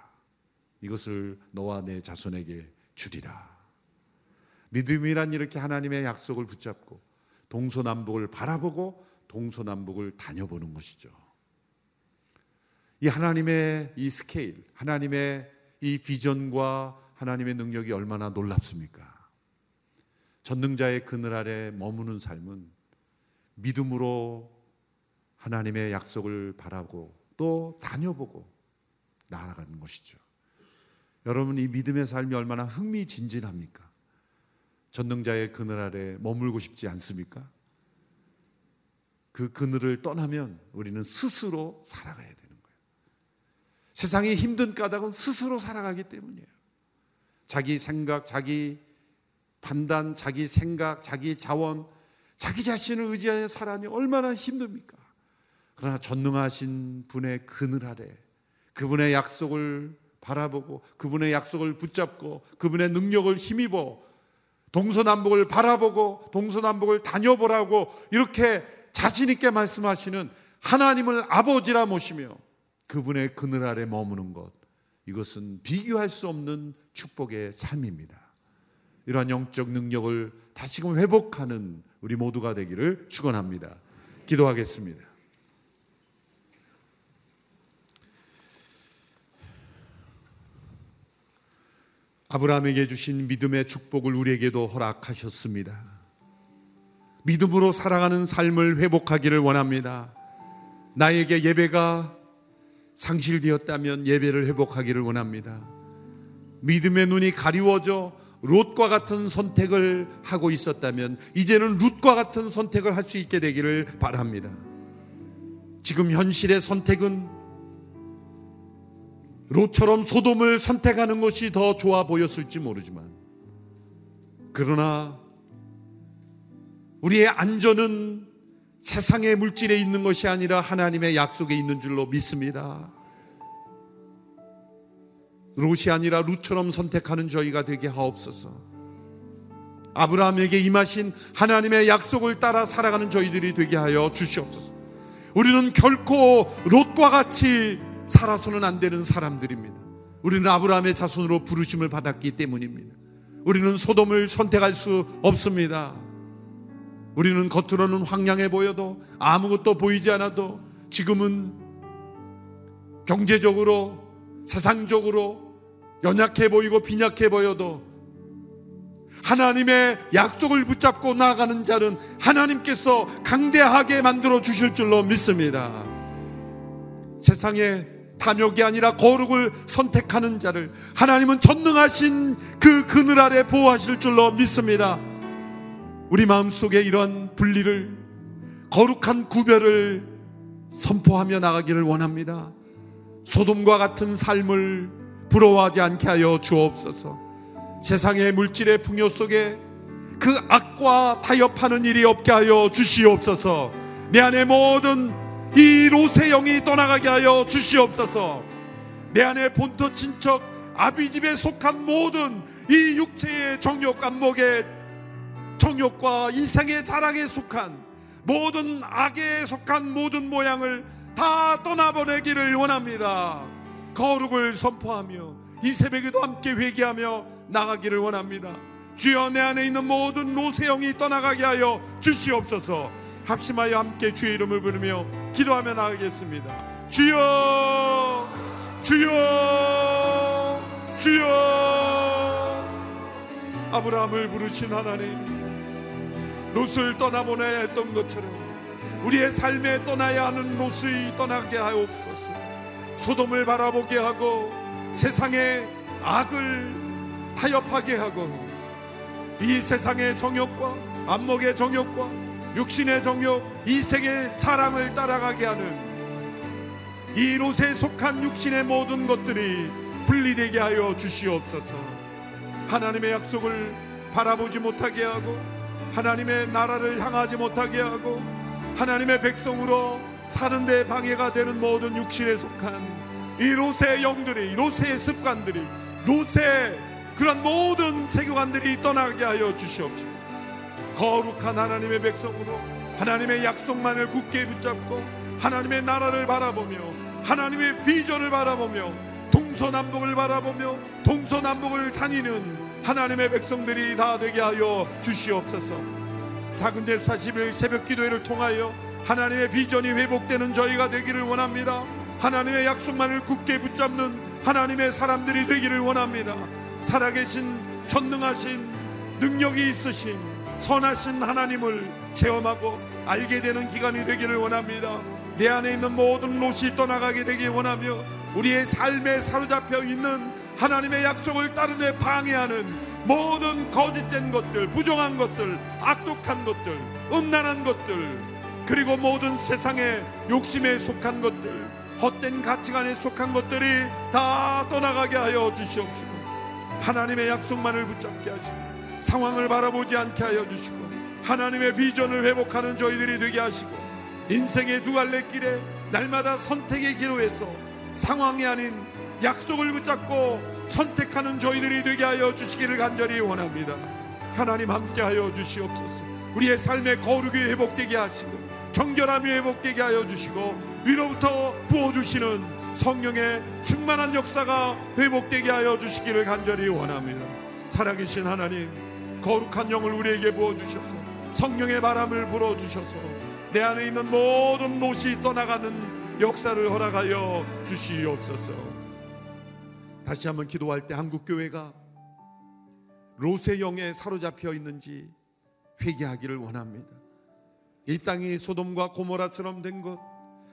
이것을 너와 내 자손에게 주리라. 믿음이란 이렇게 하나님의 약속을 붙잡고 동서남북을 바라보고 동서남북을 다녀보는 것이죠. 이 하나님의 이 스케일, 하나님의 이 비전과 하나님의 능력이 얼마나 놀랍습니까? 전능자의 그늘 아래 머무는 삶은 믿음으로 하나님의 약속을 바라고 또 다녀보고 나아가는 것이죠. 여러분 이 믿음의 삶이 얼마나 흥미진진합니까? 전능자의 그늘 아래 머물고 싶지 않습니까? 그 그늘을 떠나면 우리는 스스로 살아가야 되는 거예요. 세상의 힘든 까닭은 스스로 살아가기 때문이에요. 자기 생각, 자기 판단, 자기 생각, 자기 자원, 자기 자신을 의지하여 살아니 얼마나 힘듭니까? 그러나 전능하신 분의 그늘 아래 그분의 약속을 바라보고 그분의 약속을 붙잡고 그분의 능력을 힘입어 동서남북을 바라보고 동서남북을 다녀보라고 이렇게 자신 있게 말씀하시는 하나님을 아버지라 모시며 그분의 그늘 아래 머무는 것 이것은 비교할 수 없는 축복의 삶입니다. 이러한 영적 능력을 다시금 회복하는 우리 모두가 되기를 축원합니다. 기도하겠습니다. 아브라함에게 주신 믿음의 축복을 우리에게도 허락하셨습니다. 믿음으로 살아가는 삶을 회복하기를 원합니다. 나에게 예배가 상실되었다면 예배를 회복하기를 원합니다. 믿음의 눈이 가리워져 롯과 같은 선택을 하고 있었다면 이제는 룻과 같은 선택을 할 수 있게 되기를 바랍니다. 지금 현실의 선택은 롯처럼 소돔을 선택하는 것이 더 좋아 보였을지 모르지만 그러나 우리의 안전은 세상의 물질에 있는 것이 아니라 하나님의 약속에 있는 줄로 믿습니다. 롯이 아니라 룻처럼 선택하는 저희가 되게 하옵소서. 아브라함에게 임하신 하나님의 약속을 따라 살아가는 저희들이 되게 하여 주시옵소서. 우리는 결코 롯과 같이 살아서는 안 되는 사람들입니다. 우리는 아브라함의 자손으로 부르심을 받았기 때문입니다. 우리는 소돔을 선택할 수 없습니다. 우리는 겉으로는 황량해 보여도 아무것도 보이지 않아도 지금은 경제적으로 세상적으로 연약해 보이고 빈약해 보여도 하나님의 약속을 붙잡고 나아가는 자는 하나님께서 강대하게 만들어 주실 줄로 믿습니다. 세상에 탐욕이 아니라 거룩을 선택하는 자를 하나님은 전능하신 그 그늘 아래 보호하실 줄로 믿습니다. 우리 마음속에 이런 분리를 거룩한 구별을 선포하며 나가기를 원합니다. 소돔과 같은 삶을 부러워하지 않게 하여 주옵소서. 세상의 물질의 풍요 속에 그 악과 타협하는 일이 없게 하여 주시옵소서. 내 안에 모든 이 롯의 영이 떠나가게 하여 주시옵소서. 내 안에 본토 친척 아비 집에 속한 모든 이 육체의 정욕 안목의 정욕과 인생의 자랑에 속한 모든 악에 속한 모든 모양을 다 떠나보내기를 원합니다. 거룩을 선포하며 이 새벽에도 함께 회개하며 나가기를 원합니다. 주여 내 안에 있는 모든 노세형이 떠나가게 하여 주시옵소서 합심하여 함께 주의 이름을 부르며 기도하며 나가겠습니다. 주여 주여 주여. 아브라함을 부르신 하나님 롯을 떠나보내했던 것처럼 우리의 삶에 떠나야 하는 롯이 떠나게 하옵소서. 소돔을 바라보게 하고 세상의 악을 타협하게 하고 이 세상의 정욕과 안목의 정욕과 육신의 정욕 이 세계의 자랑을 따라가게 하는 이 롯에 속한 육신의 모든 것들이 분리되게 하여 주시옵소서. 하나님의 약속을 바라보지 못하게 하고 하나님의 나라를 향하지 못하게 하고 하나님의 백성으로 사는 데 방해가 되는 모든 육신에 속한 이 롯의 영들이 롯의 습관들이 롯의 그런 모든 세계관들이 떠나게 하여 주시옵시고 거룩한 하나님의 백성으로 하나님의 약속만을 굳게 붙잡고 하나님의 나라를 바라보며 하나님의 비전을 바라보며 동서남북을 바라보며 동서남북을 다니는 하나님의 백성들이 다 되게 하여 주시옵소서. 작은 제 40일 새벽 기도회를 통하여 하나님의 비전이 회복되는 저희가 되기를 원합니다. 하나님의 약속만을 굳게 붙잡는 하나님의 사람들이 되기를 원합니다. 살아계신 전능하신 능력이 있으신 선하신 하나님을 체험하고 알게 되는 기간이 되기를 원합니다. 내 안에 있는 모든 롯이 떠나가게 되길 원하며 우리의 삶에 사로잡혀 있는 하나님의 약속을 따르내 방해하는 모든 거짓된 것들, 부정한 것들, 악독한 것들, 음란한 것들, 그리고 모든 세상의 욕심에 속한 것들, 헛된 가치관에 속한 것들이 다 떠나가게 하여 주시옵시고 하나님의 약속만을 붙잡게 하시고 상황을 바라보지 않게 하여 주시고 하나님의 비전을 회복하는 저희들이 되게 하시고 인생의 두 갈래 길에 날마다 선택의 기로에서 상황이 아닌 약속을 붙잡고 선택하는 저희들이 되게 하여 주시기를 간절히 원합니다. 하나님 함께 하여 주시옵소서. 우리의 삶의 거룩이 회복되게 하시고 정결함이 회복되게 하여 주시고 위로부터 부어 주시는 성령의 충만한 역사가 회복되게 하여 주시기를 간절히 원합니다. 살아계신 하나님, 거룩한 영을 우리에게 부어 주셔서 성령의 바람을 불어 주셔서 내 안에 있는 모든 노시 떠나가는 역사를 허락하여 주시옵소서. 다시 한번 기도할 때 한국 교회가 롯의 영에 사로잡혀 있는지 회개하기를 원합니다. 이 땅이 소돔과 고모라처럼 된 것,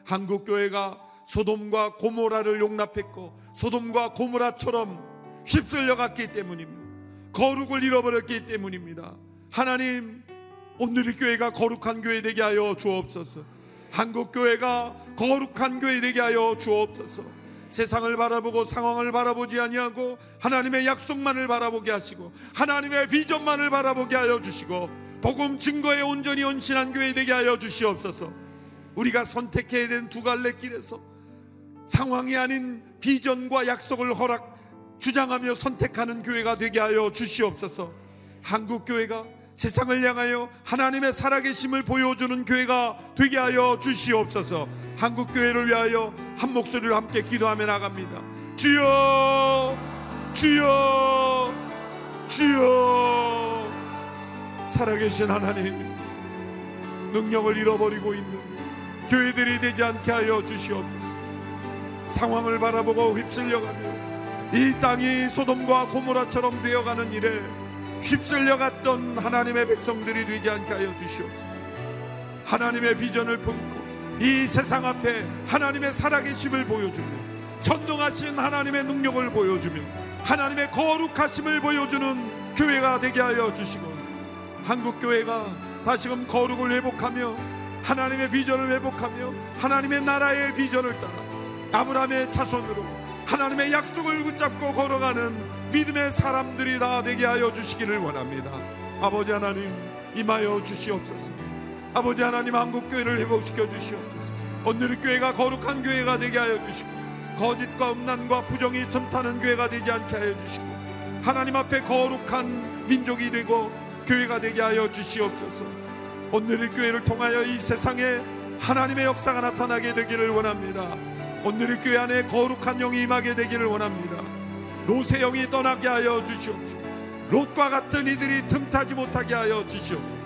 한국 교회가 소돔과 고모라를 용납했고 소돔과 고모라처럼 휩쓸려 갔기 때문입니다. 거룩을 잃어버렸기 때문입니다. 하나님, 오늘 이 교회가 거룩한 교회 되게 하여 주옵소서. 한국 교회가 거룩한 교회 되게 하여 주옵소서. 세상을 바라보고 상황을 바라보지 아니하고 하나님의 약속만을 바라보게 하시고 하나님의 비전만을 바라보게 하여 주시고 복음 증거에 온전히 헌신한 교회 되게 하여 주시옵소서. 우리가 선택해야 되는 두 갈래 길에서 상황이 아닌 비전과 약속을 허락 주장하며 선택하는 교회가 되게 하여 주시옵소서. 한국 교회가 세상을 향하여 하나님의 살아계심을 보여주는 교회가 되게 하여 주시옵소서. 한국 교회를 위하여 한 목소리로 함께 기도하며 나갑니다. 주여, 주여, 주여. 살아계신 하나님, 능력을 잃어버리고 있는 교회들이 되지 않게 하여 주시옵소서. 상황을 바라보고 휩쓸려가며 이 땅이 소돔과 고모라처럼 되어가는 일에 휩쓸려 갔던 하나님의 백성들이 되지 않게 하여 주시옵소서. 하나님의 비전을 품고 이 세상 앞에 하나님의 살아계심을 보여주며 전능하신 하나님의 능력을 보여주며 하나님의 거룩하심을 보여주는 교회가 되게 하여 주시고 한국 교회가 다시금 거룩을 회복하며 하나님의 비전을 회복하며 하나님의 나라의 비전을 따라 아브라함의 자손으로 하나님의 약속을 붙잡고 걸어가는 믿음의 사람들이 다 되게 하여 주시기를 원합니다. 아버지 하나님 임하여 주시옵소서. 아버지 하나님 한국 교회를 회복시켜 주시옵소서. 오늘 교회가 거룩한 교회가 되게 하여 주시고 거짓과 음란과 부정이 틈타는 교회가 되지 않게 하여 주시고 하나님 앞에 거룩한 민족이 되고 교회가 되게 하여 주시옵소서. 오늘의 교회를 통하여 이 세상에 하나님의 역사가 나타나게 되기를 원합니다. 오늘의 교회 안에 거룩한 영이 임하게 되기를 원합니다. 노세 영이 떠나게 하여 주시옵소서. 롯과 같은 이들이 틈타지 못하게 하여 주시옵소서.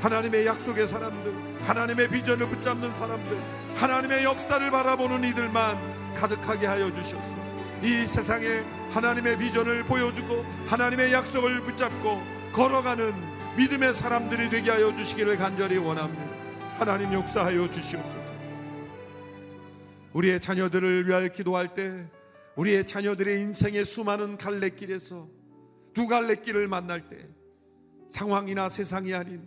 하나님의 약속의 사람들, 하나님의 비전을 붙잡는 사람들, 하나님의 역사를 바라보는 이들만 가득하게 하여 주셨소. 이 세상에 하나님의 비전을 보여주고 하나님의 약속을 붙잡고 걸어가는 믿음의 사람들이 되게 하여 주시기를 간절히 원합니다. 하나님 역사하여 주시옵소서. 우리의 자녀들을 위하여 기도할 때 우리의 자녀들의 인생의 수많은 갈래길에서 두 갈래길을 만날 때 상황이나 세상이 아닌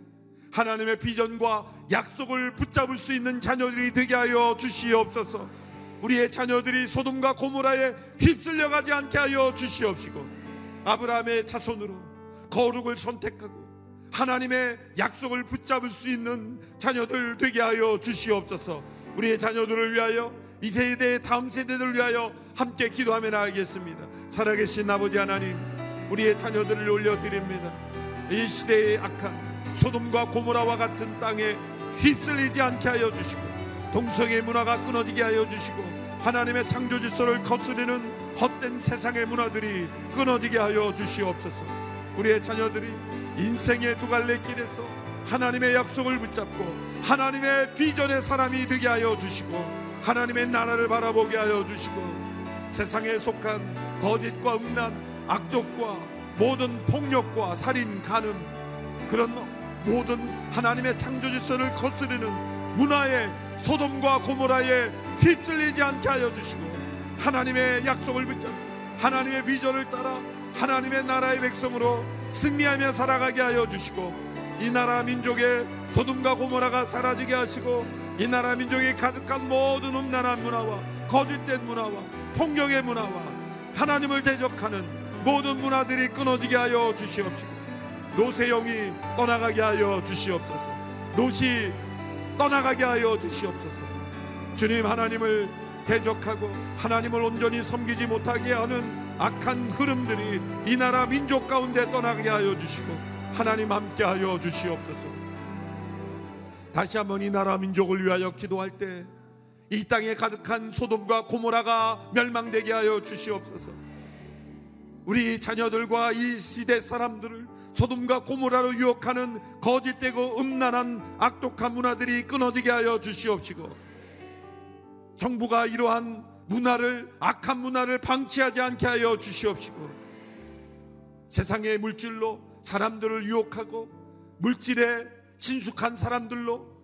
하나님의 비전과 약속을 붙잡을 수 있는 자녀들이 되게 하여 주시옵소서. 우리의 자녀들이 소돔과 고모라에 휩쓸려 가지 않게 하여 주시옵시고 아브라함의 자손으로 거룩을 선택하고 하나님의 약속을 붙잡을 수 있는 자녀들 되게 하여 주시옵소서. 우리의 자녀들을 위하여 이 세대 다음 세대들을 위하여 함께 기도하며 나가겠습니다. 살아계신 아버지 하나님, 우리의 자녀들을 올려드립니다. 이 시대의 악한 소돔과 고모라와 같은 땅에 휩쓸리지 않게 하여 주시고 동성의 문화가 끊어지게 하여 주시고 하나님의 창조 질서를 거스르는 헛된 세상의 문화들이 끊어지게 하여 주시옵소서. 우리의 자녀들이 인생의 두 갈래 길에서 하나님의 약속을 붙잡고 하나님의 비전의 사람이 되게 하여 주시고 하나님의 나라를 바라보게 하여 주시고 세상에 속한 거짓과 음란, 악독과 모든 폭력과 살인, 가늠 그런 모든 하나님의 창조 질서를 거스르는 문화의 소돔과 고모라에 휩쓸리지 않게 하여 주시고 하나님의 약속을 붙잡고 하나님의 비전을 따라 하나님의 나라의 백성으로 승리하며 살아가게 하여 주시고 이 나라 민족의 소돔과 고모라가 사라지게 하시고 이 나라 민족이 가득한 모든 음란한 문화와 거짓된 문화와 폭력의 문화와 하나님을 대적하는 모든 문화들이 끊어지게 하여 주시옵시고 노세 영이 떠나가게 하여 주시옵소서. 노시 떠나가게 하여 주시옵소서. 주님 하나님을 대적하고 하나님을 온전히 섬기지 못하게 하는 악한 흐름들이 이 나라 민족 가운데 떠나게 하여 주시고 하나님 함께 하여 주시옵소서 다시 한번 이 나라 민족을 위하여 기도할 때 이 땅에 가득한 소돔과 고모라가 멸망되게 하여 주시옵소서. 우리 자녀들과 이 시대 사람들을 소돔과 고모라로 유혹하는 거짓되고 음란한 악독한 문화들이 끊어지게 하여 주시옵시고 정부가 이러한 문화를 악한 문화를 방치하지 않게 하여 주시옵시고 세상의 물질로 사람들을 유혹하고 물질에 친숙한 사람들로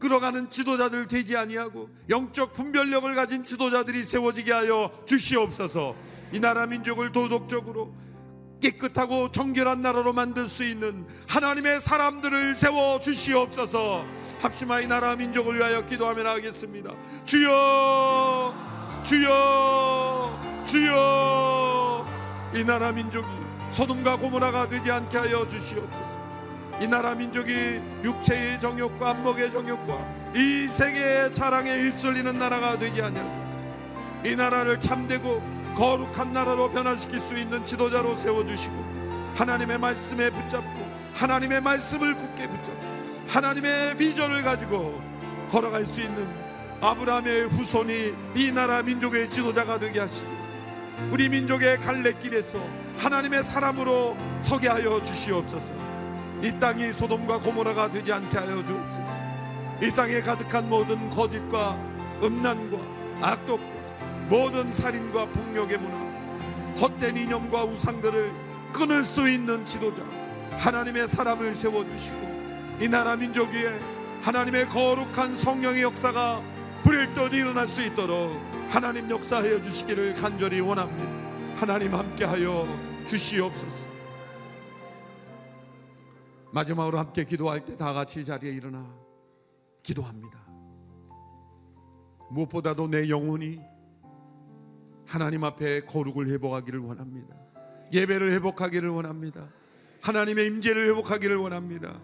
끌어가는 지도자들 되지 아니하고 영적 분별력을 가진 지도자들이 세워지게 하여 주시옵소서. 이 나라 민족을 도덕적으로 깨끗하고 정결한 나라로 만들 수 있는 하나님의 사람들을 세워 주시옵소서. 합심하 이 나라 민족을 위하여 기도하며 나가겠습니다. 주여, 주여, 주여. 이 나라 민족이 소돔과 고모라가 되지 않게 하여 주시옵소서. 이 나라 민족이 육체의 정욕과 안목의 정욕과 이 세계의 자랑에 휩쓸리는 나라가 되지 않냐. 이 나라를 참되고 거룩한 나라로 변화시킬 수 있는 지도자로 세워주시고 하나님의 말씀에 붙잡고 하나님의 말씀을 굳게 붙잡고 하나님의 비전을 가지고 걸어갈 수 있는 아브라함의 후손이 이 나라 민족의 지도자가 되게 하시고 우리 민족의 갈래길에서 하나님의 사람으로 서게 하여 주시옵소서. 이 땅이 소돔과 고모라가 되지 않게 하여 주옵소서. 이 땅에 가득한 모든 거짓과 음란과 악독과 모든 살인과 폭력의 문화, 헛된 이념과 우상들을 끊을 수 있는 지도자, 하나님의 사람을 세워주시고 이 나라 민족 위에 하나님의 거룩한 성령의 역사가 불일 듯 일어날 수 있도록 하나님 역사하여 주시기를 간절히 원합니다. 하나님 함께하여 주시옵소서. 마지막으로 함께 기도할 때 다 같이 자리에 일어나 기도합니다. 무엇보다도 내 영혼이 하나님 앞에 거룩을 회복하기를 원합니다. 예배를 회복하기를 원합니다. 하나님의 임재를 회복하기를 원합니다.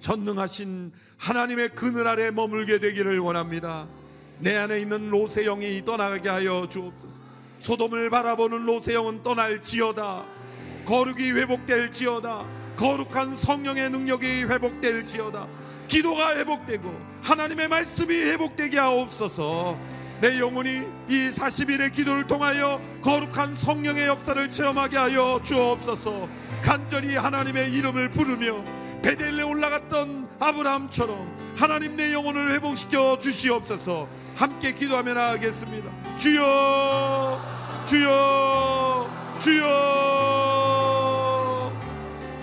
전능하신 하나님의 그늘 아래 머물게 되기를 원합니다. 내 안에 있는 로세 영이 떠나게 하여 주옵소서. 소돔을 바라보는 로세 영은 떠날지어다. 거룩이 회복될지어다. 거룩한 성령의 능력이 회복될지어다. 기도가 회복되고 하나님의 말씀이 회복되게 하옵소서. 내 영혼이 이 40일의 기도를 통하여 거룩한 성령의 역사를 체험하게 하여 주옵소서 간절히 하나님의 이름을 부르며 베델레 올라갔던 아브라함처럼 하나님 내 영혼을 회복시켜 주시옵소서 함께 기도하며 나가겠습니다 주여 주여 주여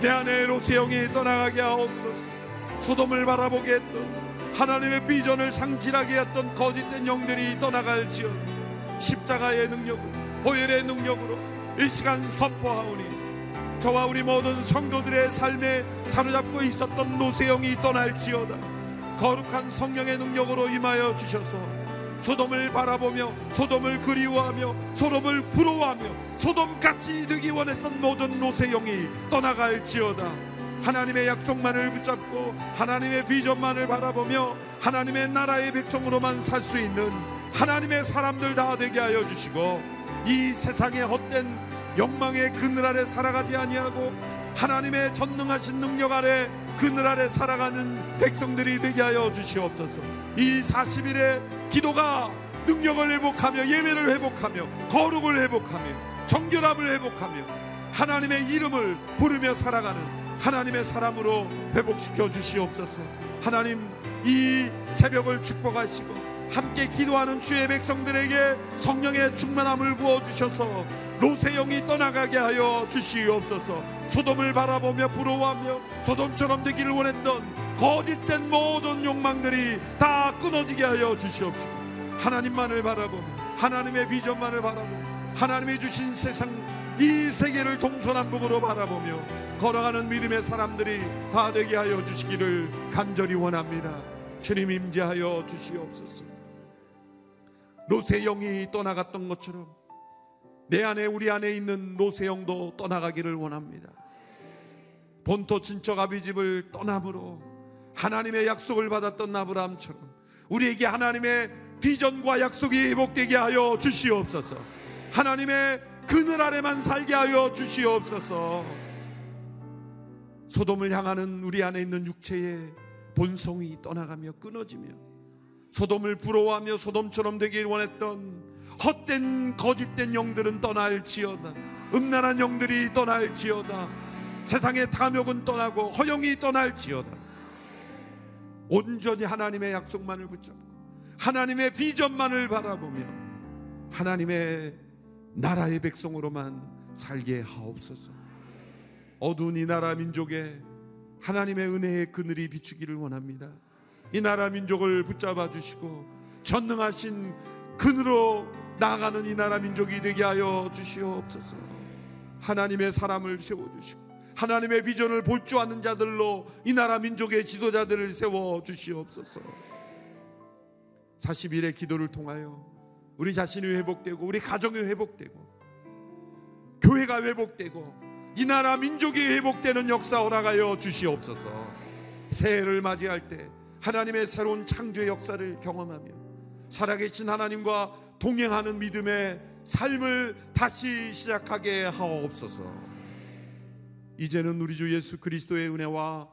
내 안에 로세형이 떠나가게 하옵소서. 소돔을 바라보게 했던 하나님의 비전을 상실하게 했던 거짓된 영들이 떠나갈지어다. 십자가의 능력으로 보혈의 능력으로 이 시간 선포하오니 저와 우리 모든 성도들의 삶에 사로잡고 있었던 노세형이 떠날지어다. 거룩한 성령의 능력으로 임하여 주셔서 소돔을 바라보며 소돔을 그리워하며 소돔을 부러워하며 소돔같이 되기 원했던 모든 노세형이 떠나갈지어다 하나님의 약속만을 붙잡고 하나님의 비전만을 바라보며 하나님의 나라의 백성으로만 살 수 있는 하나님의 사람들 다 되게 하여 주시고 이 세상의 헛된 욕망의 그늘 아래 살아가지 아니하고 하나님의 전능하신 능력 아래 그늘 아래 살아가는 백성들이 되게 하여 주시옵소서. 이 40일의 기도가 능력을 회복하며 예배를 회복하며 거룩을 회복하며 정결함을 회복하며 하나님의 이름을 부르며 살아가는 하나님의 사람으로 회복시켜 주시옵소서. 하나님 이 새벽을 축복하시고 함께 기도하는 주의 백성들에게 성령의 충만함을 부어 주셔서 로세영이 떠나가게 하여 주시옵소서. 소돔을 바라보며 부러워하며 소돔처럼 되기를 원했던 거짓된 모든 욕망들이 다 끊어지게 하여 주시옵시고 하나님만을 바라보며 하나님의 비전만을 바라보며 하나님이 주신 세상 이 세계를 동서남북으로 바라보며 걸어가는 믿음의 사람들이 다 되게 하여 주시기를 간절히 원합니다. 주님 임재하여 주시옵소서. 노세영이 떠나갔던 것처럼 내 안에 우리 안에 있는 노세영도 떠나가기를 원합니다. 본토 친척 아비 집을 떠남으로 하나님의 약속을 받았던 아브라함처럼 우리에게 하나님의 비전과 약속이 회복되게 하여 주시옵소서. 하나님의 그늘 아래만 살게 하여 주시옵소서. 소돔을 향하는 우리 안에 있는 육체의 본성이 떠나가며 끊어지며 소돔을 부러워하며 소돔처럼 되길 원했던 헛된 거짓된 영들은 떠날지어다. 음란한 영들이 떠날지어다. 세상의 탐욕은 떠나고 허영이 떠날지어다. 온전히 하나님의 약속만을 붙잡고 하나님의 비전만을 바라보며 하나님의 나라의 백성으로만 살게 하옵소서. 어두운 이 나라 민족에 하나님의 은혜의 그늘이 비추기를 원합니다. 이 나라 민족을 붙잡아 주시고 전능하신 그늘로 나아가는 이 나라 민족이 되게 하여 주시옵소서. 하나님의 사람을 세워 주시고 하나님의 비전을 볼 줄 아는 자들로 이 나라 민족의 지도자들을 세워 주시옵소서. 40일의 기도를 통하여 우리 자신이 회복되고 우리 가정이 회복되고 교회가 회복되고 이 나라 민족이 회복되는 역사 허락하여 주시옵소서. 새해를 맞이할 때 하나님의 새로운 창조의 역사를 경험하며 살아계신 하나님과 동행하는 믿음의 삶을 다시 시작하게 하옵소서. 이제는 우리 주 예수 그리스도의 은혜와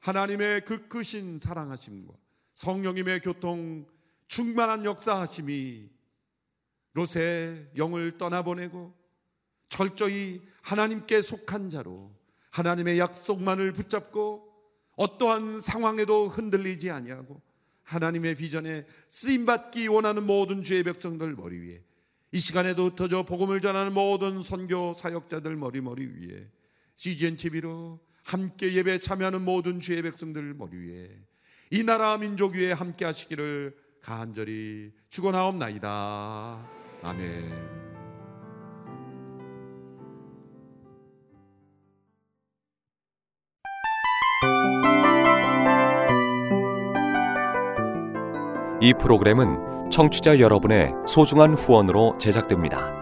하나님의 그 크신 사랑하심과 성령님의 교통 충만한 역사하심이 롯의 영을 떠나보내고 철저히 하나님께 속한 자로 하나님의 약속만을 붙잡고 어떠한 상황에도 흔들리지 아니하고 하나님의 비전에 쓰임 받기 원하는 모든 주의 백성들 머리 위에 이 시간에도 흩어져 복음을 전하는 모든 선교 사역자들 머리 머리 위에 CGN TV로 함께 예배 참여하는 모든 주의 백성들 머리 위에 이 나라 민족 위에 함께 하시기를 간절히 축원하옵나이다. 아멘. 이 프로그램은 청취자 여러분의 소중한 후원으로 제작됩니다.